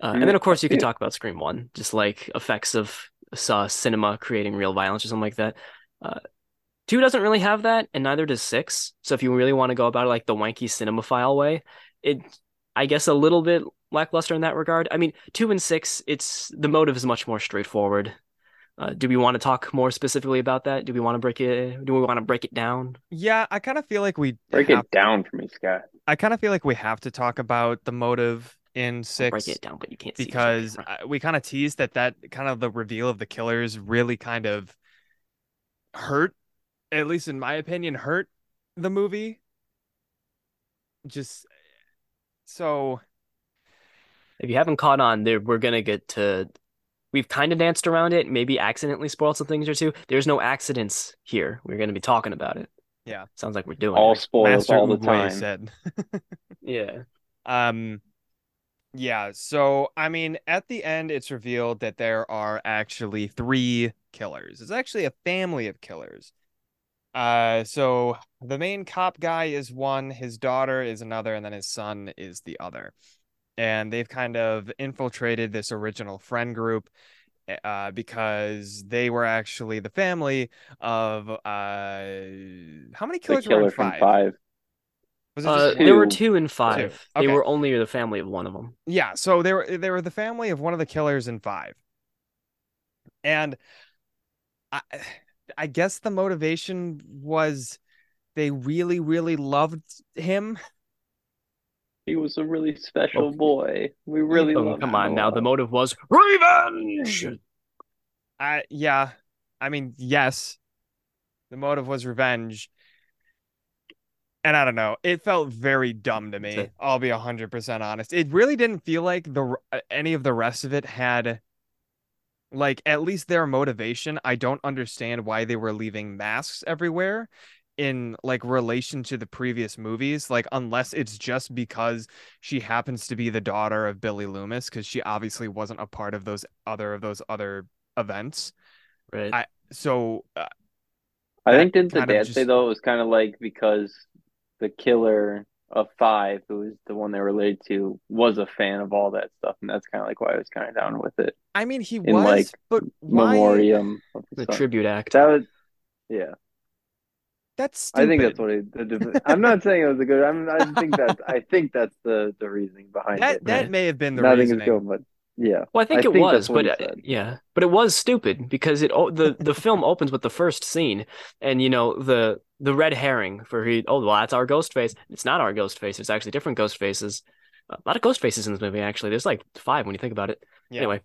Uh, and then of course you could yeah. talk about Scream One, just like effects of uh, cinema creating real violence or something like that. Two doesn't really have that, and neither does six. So if you really want to go about it like the wanky cinemaphile way, it I guess a little bit lackluster in that regard. I mean, two and six, it's the motive is much more straightforward. Uh, do we want to talk more specifically about that? Do we want to break it? Do we want to break it down? Yeah, I kind of feel like we Break it down for me, Scott. I kind of feel like we have to talk about the motive in I'll six break it down, but you can't because exactly. uh, we kind of teased that that kind of the reveal of the killers really kind of hurt, at least in my opinion, hurt the movie. Just so If you haven't caught on, there we're gonna get to. We've kind of danced around it, maybe accidentally spoiled some things or two. There's no accidents here. We're gonna be talking about it. Yeah. sounds like we're doing All it. spoils Master all the Oogway time. said. [laughs] Yeah. Um, yeah. So I mean, at the end, it's revealed that there are actually three killers. It's actually a family of killers. Uh, so the main cop guy is one, his daughter is another, and then his son is the other. And they've kind of infiltrated this original friend group uh, because they were actually the family of uh, how many The killers were in killer from five? five. Was it Uh, just there were Two. two and five. They Okay. were only the family of one of them. Yeah, so they were they were the family of one of the killers in five. And I I guess the motivation was they really, really loved him. He was a really special Oh. boy. We really Oh, love come him on a now. The motive was revenge. I yeah. I mean, yes. The motive was revenge. And I don't know. It felt very dumb to me. I'll be 100% honest. It really didn't feel like the uh, any of the rest of it had like at least their motivation. I don't understand why they were leaving masks everywhere in like relation to the previous movies like unless it's just because she happens to be the daughter of Billy Loomis cuz she obviously wasn't a part of those other of those other events. Right. I- So uh, I think didn't the kind of dad say though it was kind of like because the killer of five, who was the one they related to, was a fan of all that stuff, and that's kind of like why I was kind of down with it. I mean he In, was like, but why Memoriam of the his tribute act. That was, yeah. that's stupid. I think that's what it. The, I'm not saying it was a good. I'm. I think that. I think that's the the reasoning behind that it. that Right. may have been the Nothing reasoning. is good, but yeah. Well, I think I it think was, but uh, yeah, but it was stupid because it o- the the film opens with the first scene, and you know the the red herring for he. Oh, well, that's our ghost face. It's not our ghost face. It's actually different ghost faces. A lot of ghost faces in this movie. Actually, there's like five when you think about it. Yeah. Anyway,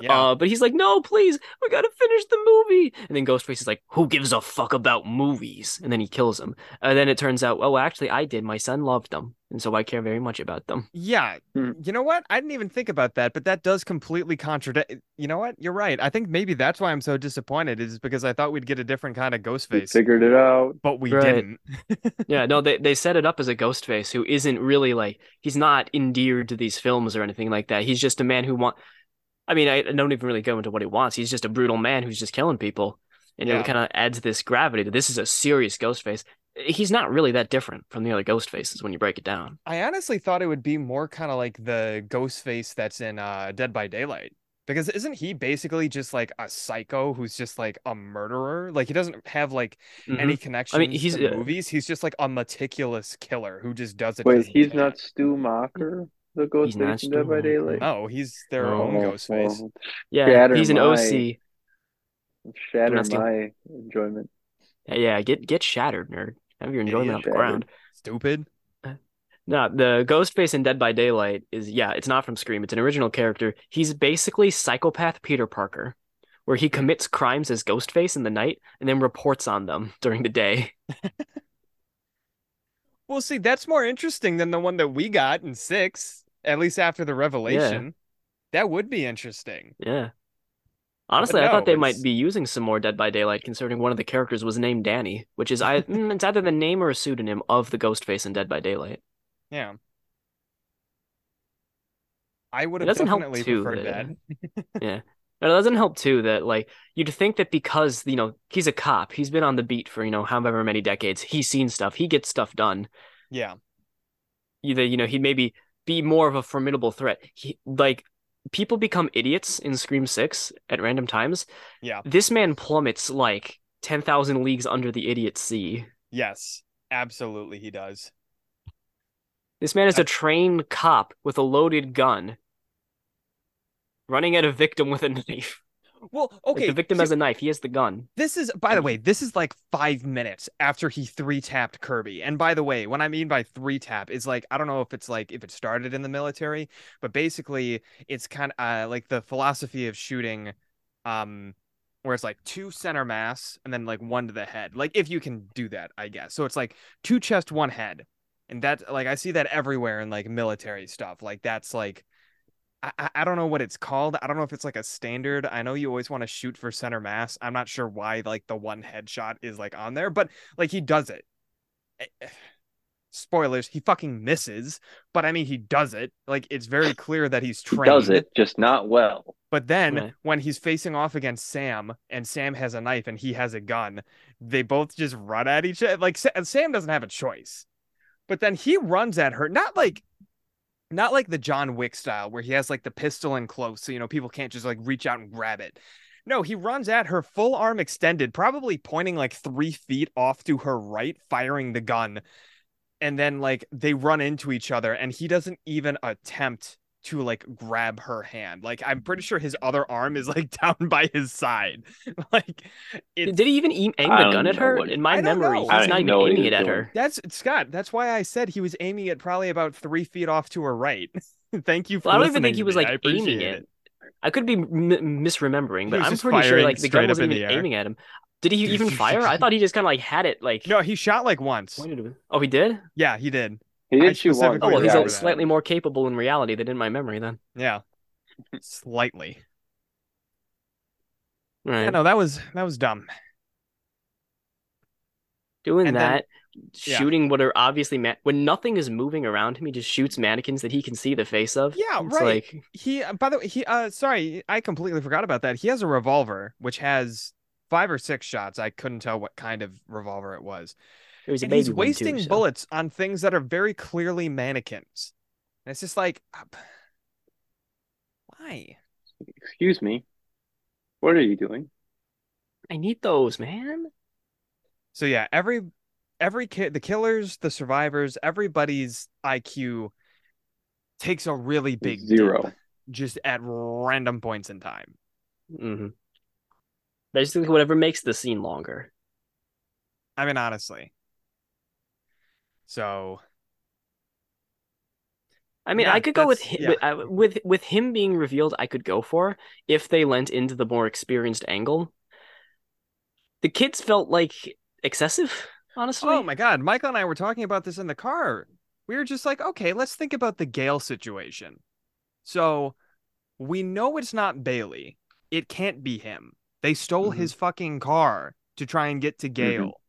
Yeah. uh, but he's like, no, please, we gotta finish the movie. And then Ghostface is like, who gives a fuck about movies? And then he kills him. And then it turns out, oh, actually, I did. My son loved them, and so I care very much about them. Yeah. Hmm. You know what? I didn't even think about that, but that does completely contradict. You know what? You're right. I think maybe that's why I'm so disappointed is because I thought we'd get a different kind of Ghostface. We figured it out. but we Right. didn't. [laughs] Yeah, no, they they set it up as a Ghostface who isn't really like he's not endeared to these films or anything like that. He's just a man who want. I mean, I, I don't even really go into what he wants. He's just a brutal man who's just killing people, and Yeah. it kind of adds this gravity to this is a serious Ghostface. He's not really that different from the other ghost faces when you break it down. I honestly thought it would be more kind of like the ghost face that's in uh Dead by Daylight. Because isn't he basically just like a psycho who's just like a murderer? Like he doesn't have like Mhm. any connection he's, to uh, movies. He's just like a meticulous killer who just does it. Wait, 'cause he he's not Stu Macher, the ghost He's not face in Dead by Daylight. Oh, he's their Oh, own ghost face. well, Yeah, Shatter he's an my- OC. shatter my enjoyment. Yeah, get get shattered, nerd. Have your enjoyment Idiot on the ground. Stupid. Uh, no, the Ghostface in Dead by Daylight is yeah, it's not from Scream. It's an original character. He's basically psychopath Peter Parker, where he commits crimes as Ghostface in the night and then reports on them [laughs] during the day. [laughs] Well, see, that's more interesting than the one that we got in six, at least after the revelation. That would be interesting. Yeah. Honestly, I thought they it's- might be using some more Dead by Daylight, considering one of the characters was named Danny, which is I [laughs] mm, it's either the name or a pseudonym of the Ghostface in Dead by Daylight. Yeah. I would It have doesn't help too preferred that- that. [laughs] Yeah. And it doesn't help too that like you'd think that because you know he's a cop, he's been on the beat for you know however many decades, he's seen stuff, he gets stuff done. Yeah. Either you know he'd maybe be more of a formidable threat. He like people become idiots in Scream Six at random times. Yeah. This man plummets like ten thousand leagues under the idiot sea. Yes, absolutely, he does. This man is a trained cop with a loaded gun, running at a victim with a knife. Well, Like, okay. the victim so has a knife. He has the gun. this is, by the way, this is like five minutes after he three tapped Kirby. And by the way, what I mean by three tap is like I don't know if it's like if it started in the military, but basically it's kind of uh, like the philosophy of shooting, um, where it's like two center mass and then like one to the head. Like if you can do that, I guess. So it's like two chest, one head, and that like I see that everywhere in like military stuff. Like that's like. I, I- don't know what it's called. I don't know if it's like a standard. I know you always want to shoot for center mass. I'm not sure why like the one headshot is like on there, but like he does it. Eh, Spoilers, he fucking misses, but I mean he does it. Like it's very [laughs] clear that he's He trained. does it, just not well. But then Right. when he's facing off against Sam and Sam has a knife and he has a gun, they both just run at each other. Like Sam doesn't have a choice. But then he runs at her, not like not like the John Wick style where he has like the pistol in close so you know people can't just like reach out and grab it. No, he runs at her full arm extended, probably pointing like 3 feet off to her right, firing the gun. And then like they run into each other and he doesn't even attempt to like grab her hand. Like I'm pretty sure his other arm is like [laughs] down by his side. [laughs] like it's Did he even aim, aim the gun at her? what In my memory, know. he's I don't even know what he aiming it at doing. her. That's Scott. That's why I said he was aiming it probably about three feet off to her right. [laughs] Thank you for. Well, I don't even think he was me. like aiming appreciate it. I could be m- misremembering, but I'm pretty sure like the straight gun wasn't even aiming at him. Did he even fire? I thought he just kind of like had it like. No, he shot like once. pointed to it. Oh, he did. Yeah, he did. He did shoot once. specifically Oh well, he's remember a, that. slightly more capable in reality than in my memory. Then. Yeah, [laughs] slightly. Right. Yeah, no, that was that was dumb. Doing And then- that, yeah. shooting what are obviously ma- when nothing is moving around him, he just shoots mannequins that he can see the face of. Yeah, It's right. Like He, uh, by the way, he. Uh, sorry, I completely forgot about that. He has a revolver which has five or six shots. I couldn't tell what kind of revolver it was. It was a and baby he's one, too, wasting so- bullets on things that are very clearly mannequins. And it's just like, uh, why? Excuse me. What are you doing? I need those, man. So yeah, every every kid, the killers, the survivors, everybody's IQ takes a really big dip Zero. just at random points in time. Mm-hmm. Basically, whatever makes the scene longer. I mean, honestly. So I mean, Yeah, I could go with that's- hi- yeah. with, uh, with with him being revealed. I could go for if they lent into the more experienced angle. The kids felt like excessive, honestly. Oh my god, Michael and I were talking about this in the car. We were just like, okay, let's think about the Gale situation. So we know it's not Bailey. It can't be him. They stole Mhm. his fucking car to try and get to Gale.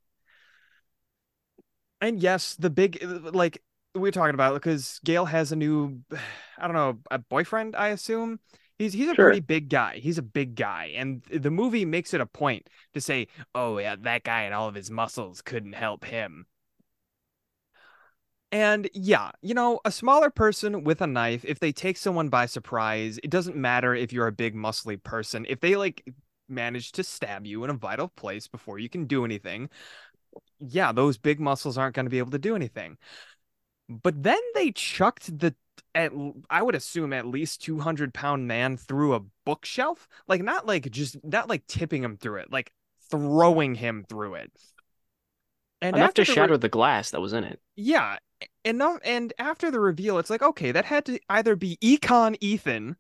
And yes, the big uh, like we are talking about because Gale has a new [sighs] I don't know, a boyfriend, I assume. He's he's a Sure. pretty big guy. He's a big guy. And the movie makes it a point to say, "Oh yeah, that guy and all of his muscles couldn't help him." And yeah, you know, a smaller person with a knife, if they take someone by surprise, it doesn't matter if you're a big muscly person. If they like manage to stab you in a vital place before you can do anything, yeah, those big muscles aren't going to be able to do anything. But then they chucked the at I would assume at least 200 pound man through a bookshelf, like not like just not like tipping him through it, like throwing him through it. And Enough after to the re- shatter the glass that was in it. yeah, enough. And after the reveal, it's like, okay, that had to either be Econ Ethan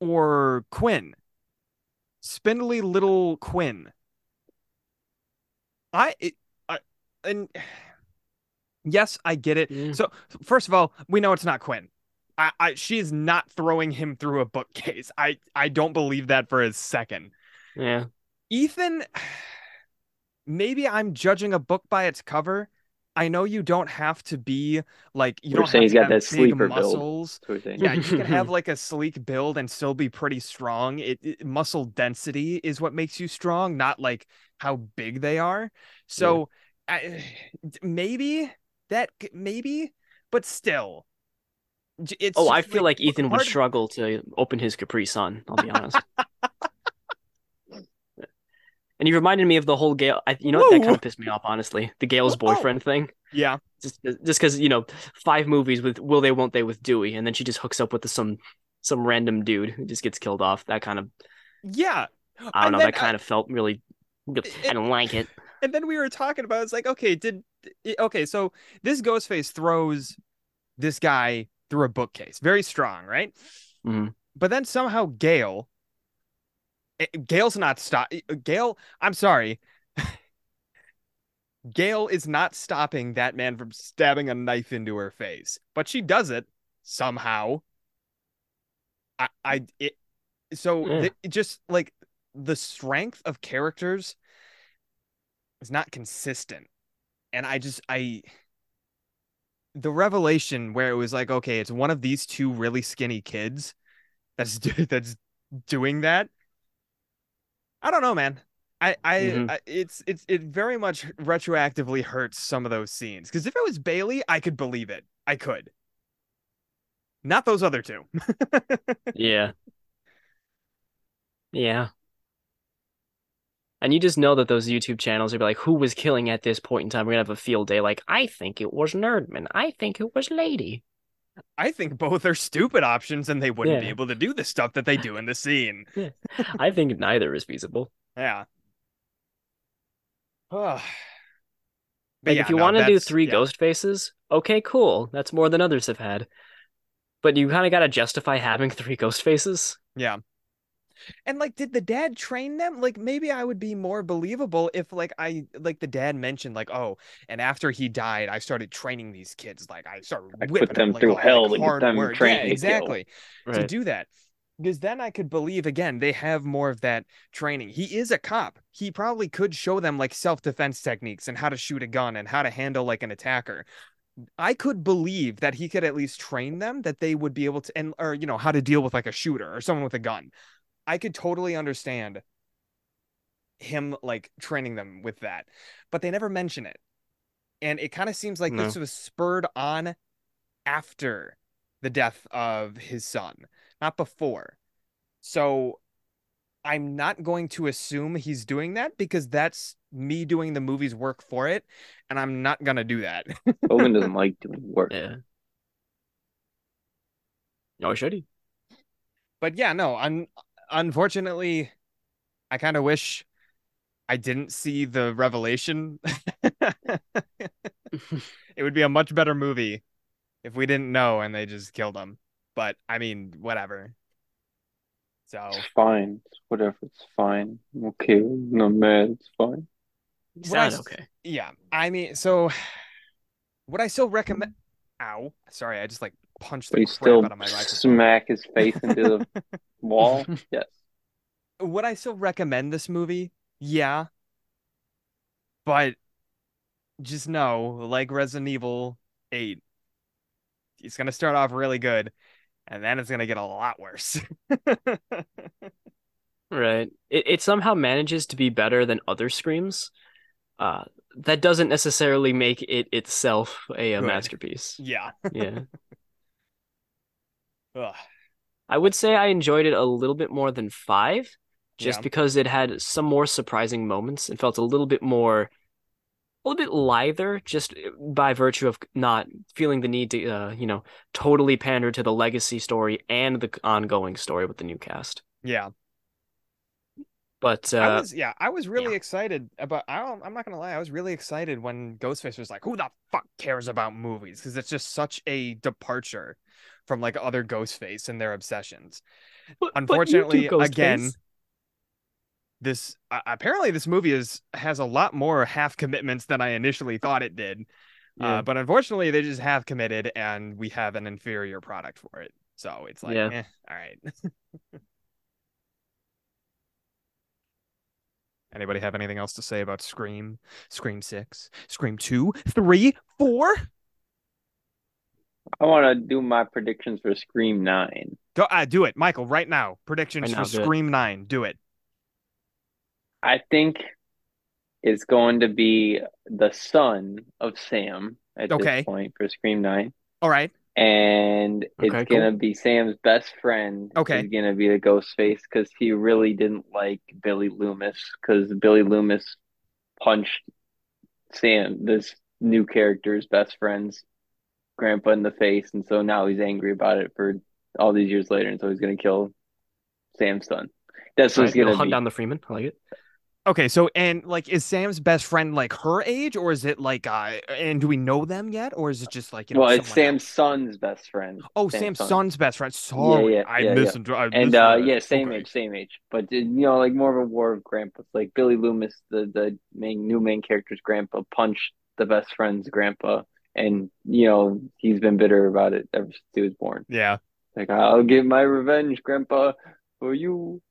or Quinn. Spindly little Quinn. I, it, I, and yes, I get it. So, first of all, we know it's not Quinn. I, I, she is not throwing him through a bookcase. I, I don't believe that for a second. Yeah. Ethan, [sighs] maybe I'm judging a book by its cover. I know you don't have to be like you We're don't saying have he's to got have that big sleeper muscles. We're. Yeah, you can have [laughs] like a sleek build and still be pretty strong. It, it- muscle density is what makes you strong, not like how big they are. So I, maybe that maybe, but still, it's. Oh, I feel like Ethan would struggle to open his Capri Sun. I'll be honest. [laughs] And you reminded me of the whole Gale. I, you know what? That kind of pissed me off, honestly. The Gale's Whoa. boyfriend thing. Yeah. Just just because you know, five movies with will they won't they with Dewey, and then she just hooks up with some some random dude who just gets killed off. That kind of Yeah. I don't And know. That kind of felt really. I don't like it. and then we were talking about it's like okay did okay so this ghostface throws this guy through a bookcase very strong right Mhm. but then somehow gale eh, Eh, gale's not stop eh, eh, gale i'm sorry [laughs] gale is not stopping that man from stabbing a knife into her face but she does it somehow i i it so mm. th- it just like the strength of characters is not consistent. And I just I the revelation where it was like, okay, it's one of these two really skinny kids that's [laughs] that's doing that. I don't know, man. I I, Mhm. I it's it's it very much retroactively hurts some of those scenes because if it was Bailey, I could believe it. I could. Not those other two. [laughs] Yeah. Yeah. And you just know that those YouTube channels are be like, who was killing at this point in time? We're gonna have a field day. Like, I think it was Nerdman. I think it was Lady. I think both are stupid options and they wouldn't be able to do the stuff that they do in the scene. [laughs] I think neither is feasible. Yeah. [sighs] Like, yeah, if you no, want to do three yeah. ghost faces, okay, cool. That's more than others have had. But you kind of got to justify having [laughs] three ghost faces. Yeah. And like, did the dad train them? Like, maybe I would be more believable if, like, I like the dad mentioned, like, oh, and after he died, I started training these kids. Like, I started I put them like, through all, hell like, hard them work. Yeah, exactly. To do that, because then I could believe again they have more of that training. He is a cop. He probably could show them like self defense techniques and how to shoot a gun and how to handle like an attacker. I could believe that he could at least train them that they would be able to and or you know how to deal with like a shooter or someone with a gun. I could totally understand him like training them with that. But they never mention it. And it kind of seems like this was spurred on after the death of his son, not before. So I'm not going to assume he's doing that because that's me doing the movie's work for it, and I'm not gonna do that. [laughs] Logan doesn't like doing work. Yeah. Oh, should he? but yeah, no, un- unfortunately, I kind of wish I didn't see the revelation. [laughs] [laughs] it would be a much better movie if we didn't know and they just killed him. But I mean, whatever. So It's fine. It's whatever. It's fine. I'm okay. I'm not mad. It's fine. He What I sounded s- okay. yeah, I mean, so [sighs] would I still recommend? Ow! Sorry, I just like punched But the he crap still out of my microphone. smack his face into the [laughs] wall. Yes. would I still recommend this movie? Yeah. But just know, like Resident Evil 8, it's going to start off really good and then it's going to get a lot worse. [laughs] Right. It it somehow manages to be better than other screams. Uh, that doesn't necessarily make it itself a, a masterpiece. yeah. Yeah. [laughs] Ugh. I would say I enjoyed it a little bit more than five, just Yeah. because it had some more surprising moments and felt a little bit more, a little bit lither, just by virtue of not feeling the need to, uh, you know, totally pander to the legacy story and the ongoing story with the new cast. Yeah. But I uh, was yeah, I was really yeah. excited about I don't I'm not going to lie, I was really excited when Ghostface was like, "Who the fuck cares about movies?" because it's just such a departure from like other Ghostface and their obsessions. but- but Unfortunately, do, again, this uh, apparently this movie is has a lot more half commitments than I initially thought it did. Yeah. Uh, but unfortunately, they just have committed, and we have an inferior product for it. So it's like, Yeah. eh, all right. [laughs] Anybody have anything else to say about Scream, Scream Six, Scream Two, Three, Four? I want to do my predictions for Scream 9. Go, uh, do it, Michael, right now. Predictions Right now, for do it. Scream Nine. Do it. I think it's going to be the son of Sam at Okay. this point for Scream 9. All right. and it's Okay, gonna be Sam's best friend. Okay. is gonna be the ghost face because he really didn't like Billy Loomis because Billy Loomis punched Sam, this new character's best friend's grandpa in the face, and so now he's angry about it for all these years later, and so he's gonna kill Sam's son. That's what Right, it's gonna hunt be. down the Freeman. I like it. Okay, so and like, is Sam's best friend like her age, or is it like, uh, and do we know them yet, or is it just like, you know, well, it's Sam's else? son's best friend. Oh, Sam's Sam's son. son's best friend. Sorry, yeah, I yeah, yeah. missed. I And uh, yeah, same Okay. age, same age, but uh, you know, like more of a war of grandpas. Like Billy Loomis, the the main new main character's grandpa, punched the best friend's grandpa, and you know he's been bitter about it ever since he was born. Yeah, Like I'll get my revenge, grandpa, for you.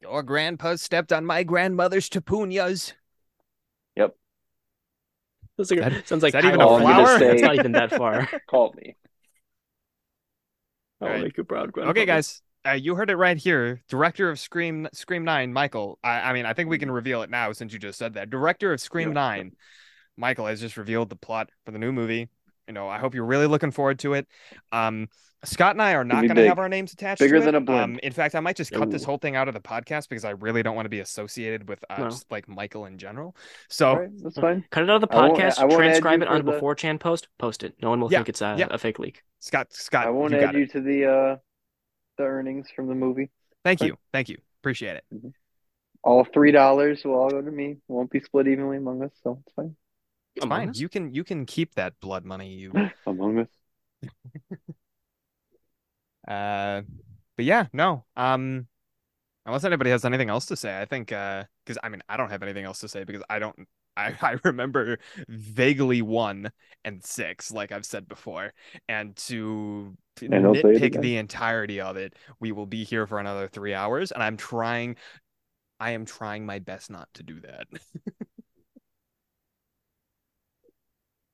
your grandpa stepped on my grandmother's tapunas. Sounds like, That- sounds like that even a Kyle Reese. flower? That's not [laughs] even that far. Call me. I'll Alright. make you proud, grandpa. Okay, guys, uh, you heard it right here. Director of Scream Scream Nine, Michael. I, I mean, I think we can reveal it now since you just said that. Director of Scream Yeah. Nine, Michael has just revealed the plot for the new movie. You know, I hope you're really looking forward to it. Um, Scott and I are not going to have our names attached Bigger to than it. a blimp. Um, in fact, I might just cut this whole thing out of the podcast because I really don't want to be associated with uh, No. just like Michael in general. So All right, that's fine. Cut it out of the I won't- podcast. I won't transcribe it onto for the the- 4chan post. Post it. No one will Yeah, think it's a, yeah. a fake leak. Scott, Scott, I won't you add got it. you to the uh the earnings from the movie. Thank Fine. you, thank you, appreciate it. All three dollars will all go to me. Won't be split evenly among us, so it's fine. It's Among fine. Us? You can you can keep that blood money. You [laughs] Among us. [laughs] Uh, but yeah, no. Um, unless anybody has anything else to say, I think uh, because I mean, I don't have anything else to say because I don't. [laughs] I I remember vaguely one and six, like I've said before, and to And I'll nitpick the entirety of it, we will be here for another three hours, and I'm trying. I am trying my best not to do that.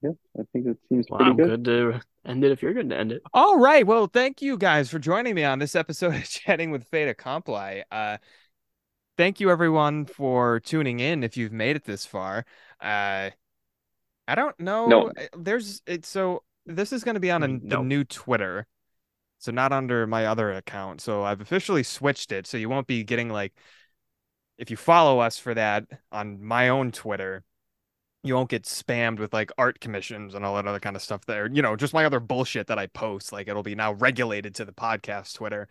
Yeah, I think it seems Well, pretty I'm good. good to end it if you're good to end it. All right. Well, thank you guys for joining me on this episode of [laughs] Chatting with Fait Accompli. Uh, thank you everyone for tuning in. If you've made it this far, uh, I don't know. No. uh, There's it's so this is going to be on a, the No. new Twitter, so not under my other account. So I've officially switched it, so you won't be getting like if you follow us for that on my own Twitter you won't get spammed with like art commissions and all that other kind of stuff there. You know, just my other bullshit that I post. Like it'll be now regulated to the podcast Twitter.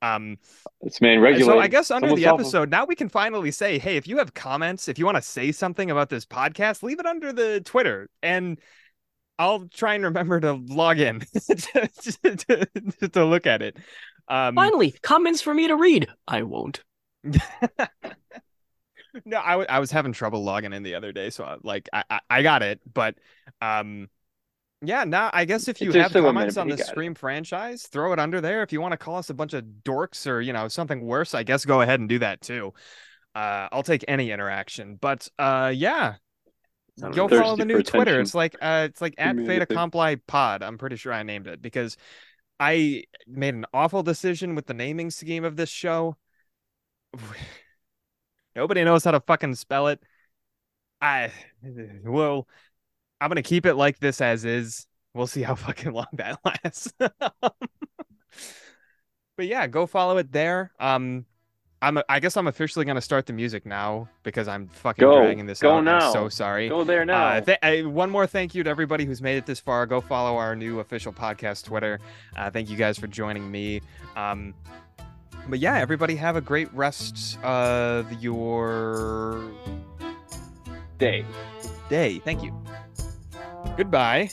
Um, This man regulated. so I guess under Someone the solve him. episode, now we can finally say, hey, if you have comments, if you want to say something about this podcast, leave it under the Twitter and I'll try and remember to log in [laughs] to, to, to look at it. Um, Finally, comments for me to read. I won't. [laughs] no, I, w- I was having trouble logging in the other day, so I, like I, I I got it, but um, yeah. Now I guess if you took have minute, comments on the got it. Franchise, throw it under there. If you want to call us a bunch of dorks or you know something worse, I guess go ahead and do that too. Uh, I'll take any interaction, but uh, yeah, go follow the new Twitter. attention. It's like uh, it's like at Community. Accompli Pod. I'm pretty sure I named it because I made an awful decision with the naming scheme of this show. Nobody knows how to fucking spell it. I well, I'm gonna keep it like this as is. We'll see how [laughs] fucking long that [laughs] lasts. but yeah, go follow it there. Um, I'm I guess I'm officially gonna start the music now because I'm fucking Go. dragging this Go out. now. I'm so sorry. Go there now. Uh, th- uh, one more thank you to everybody who's made it this far. Go follow our new official podcast Twitter. Uh, thank you guys for joining me. Um, but yeah, everybody have a great rest of your Day. day. Thank you. Goodbye.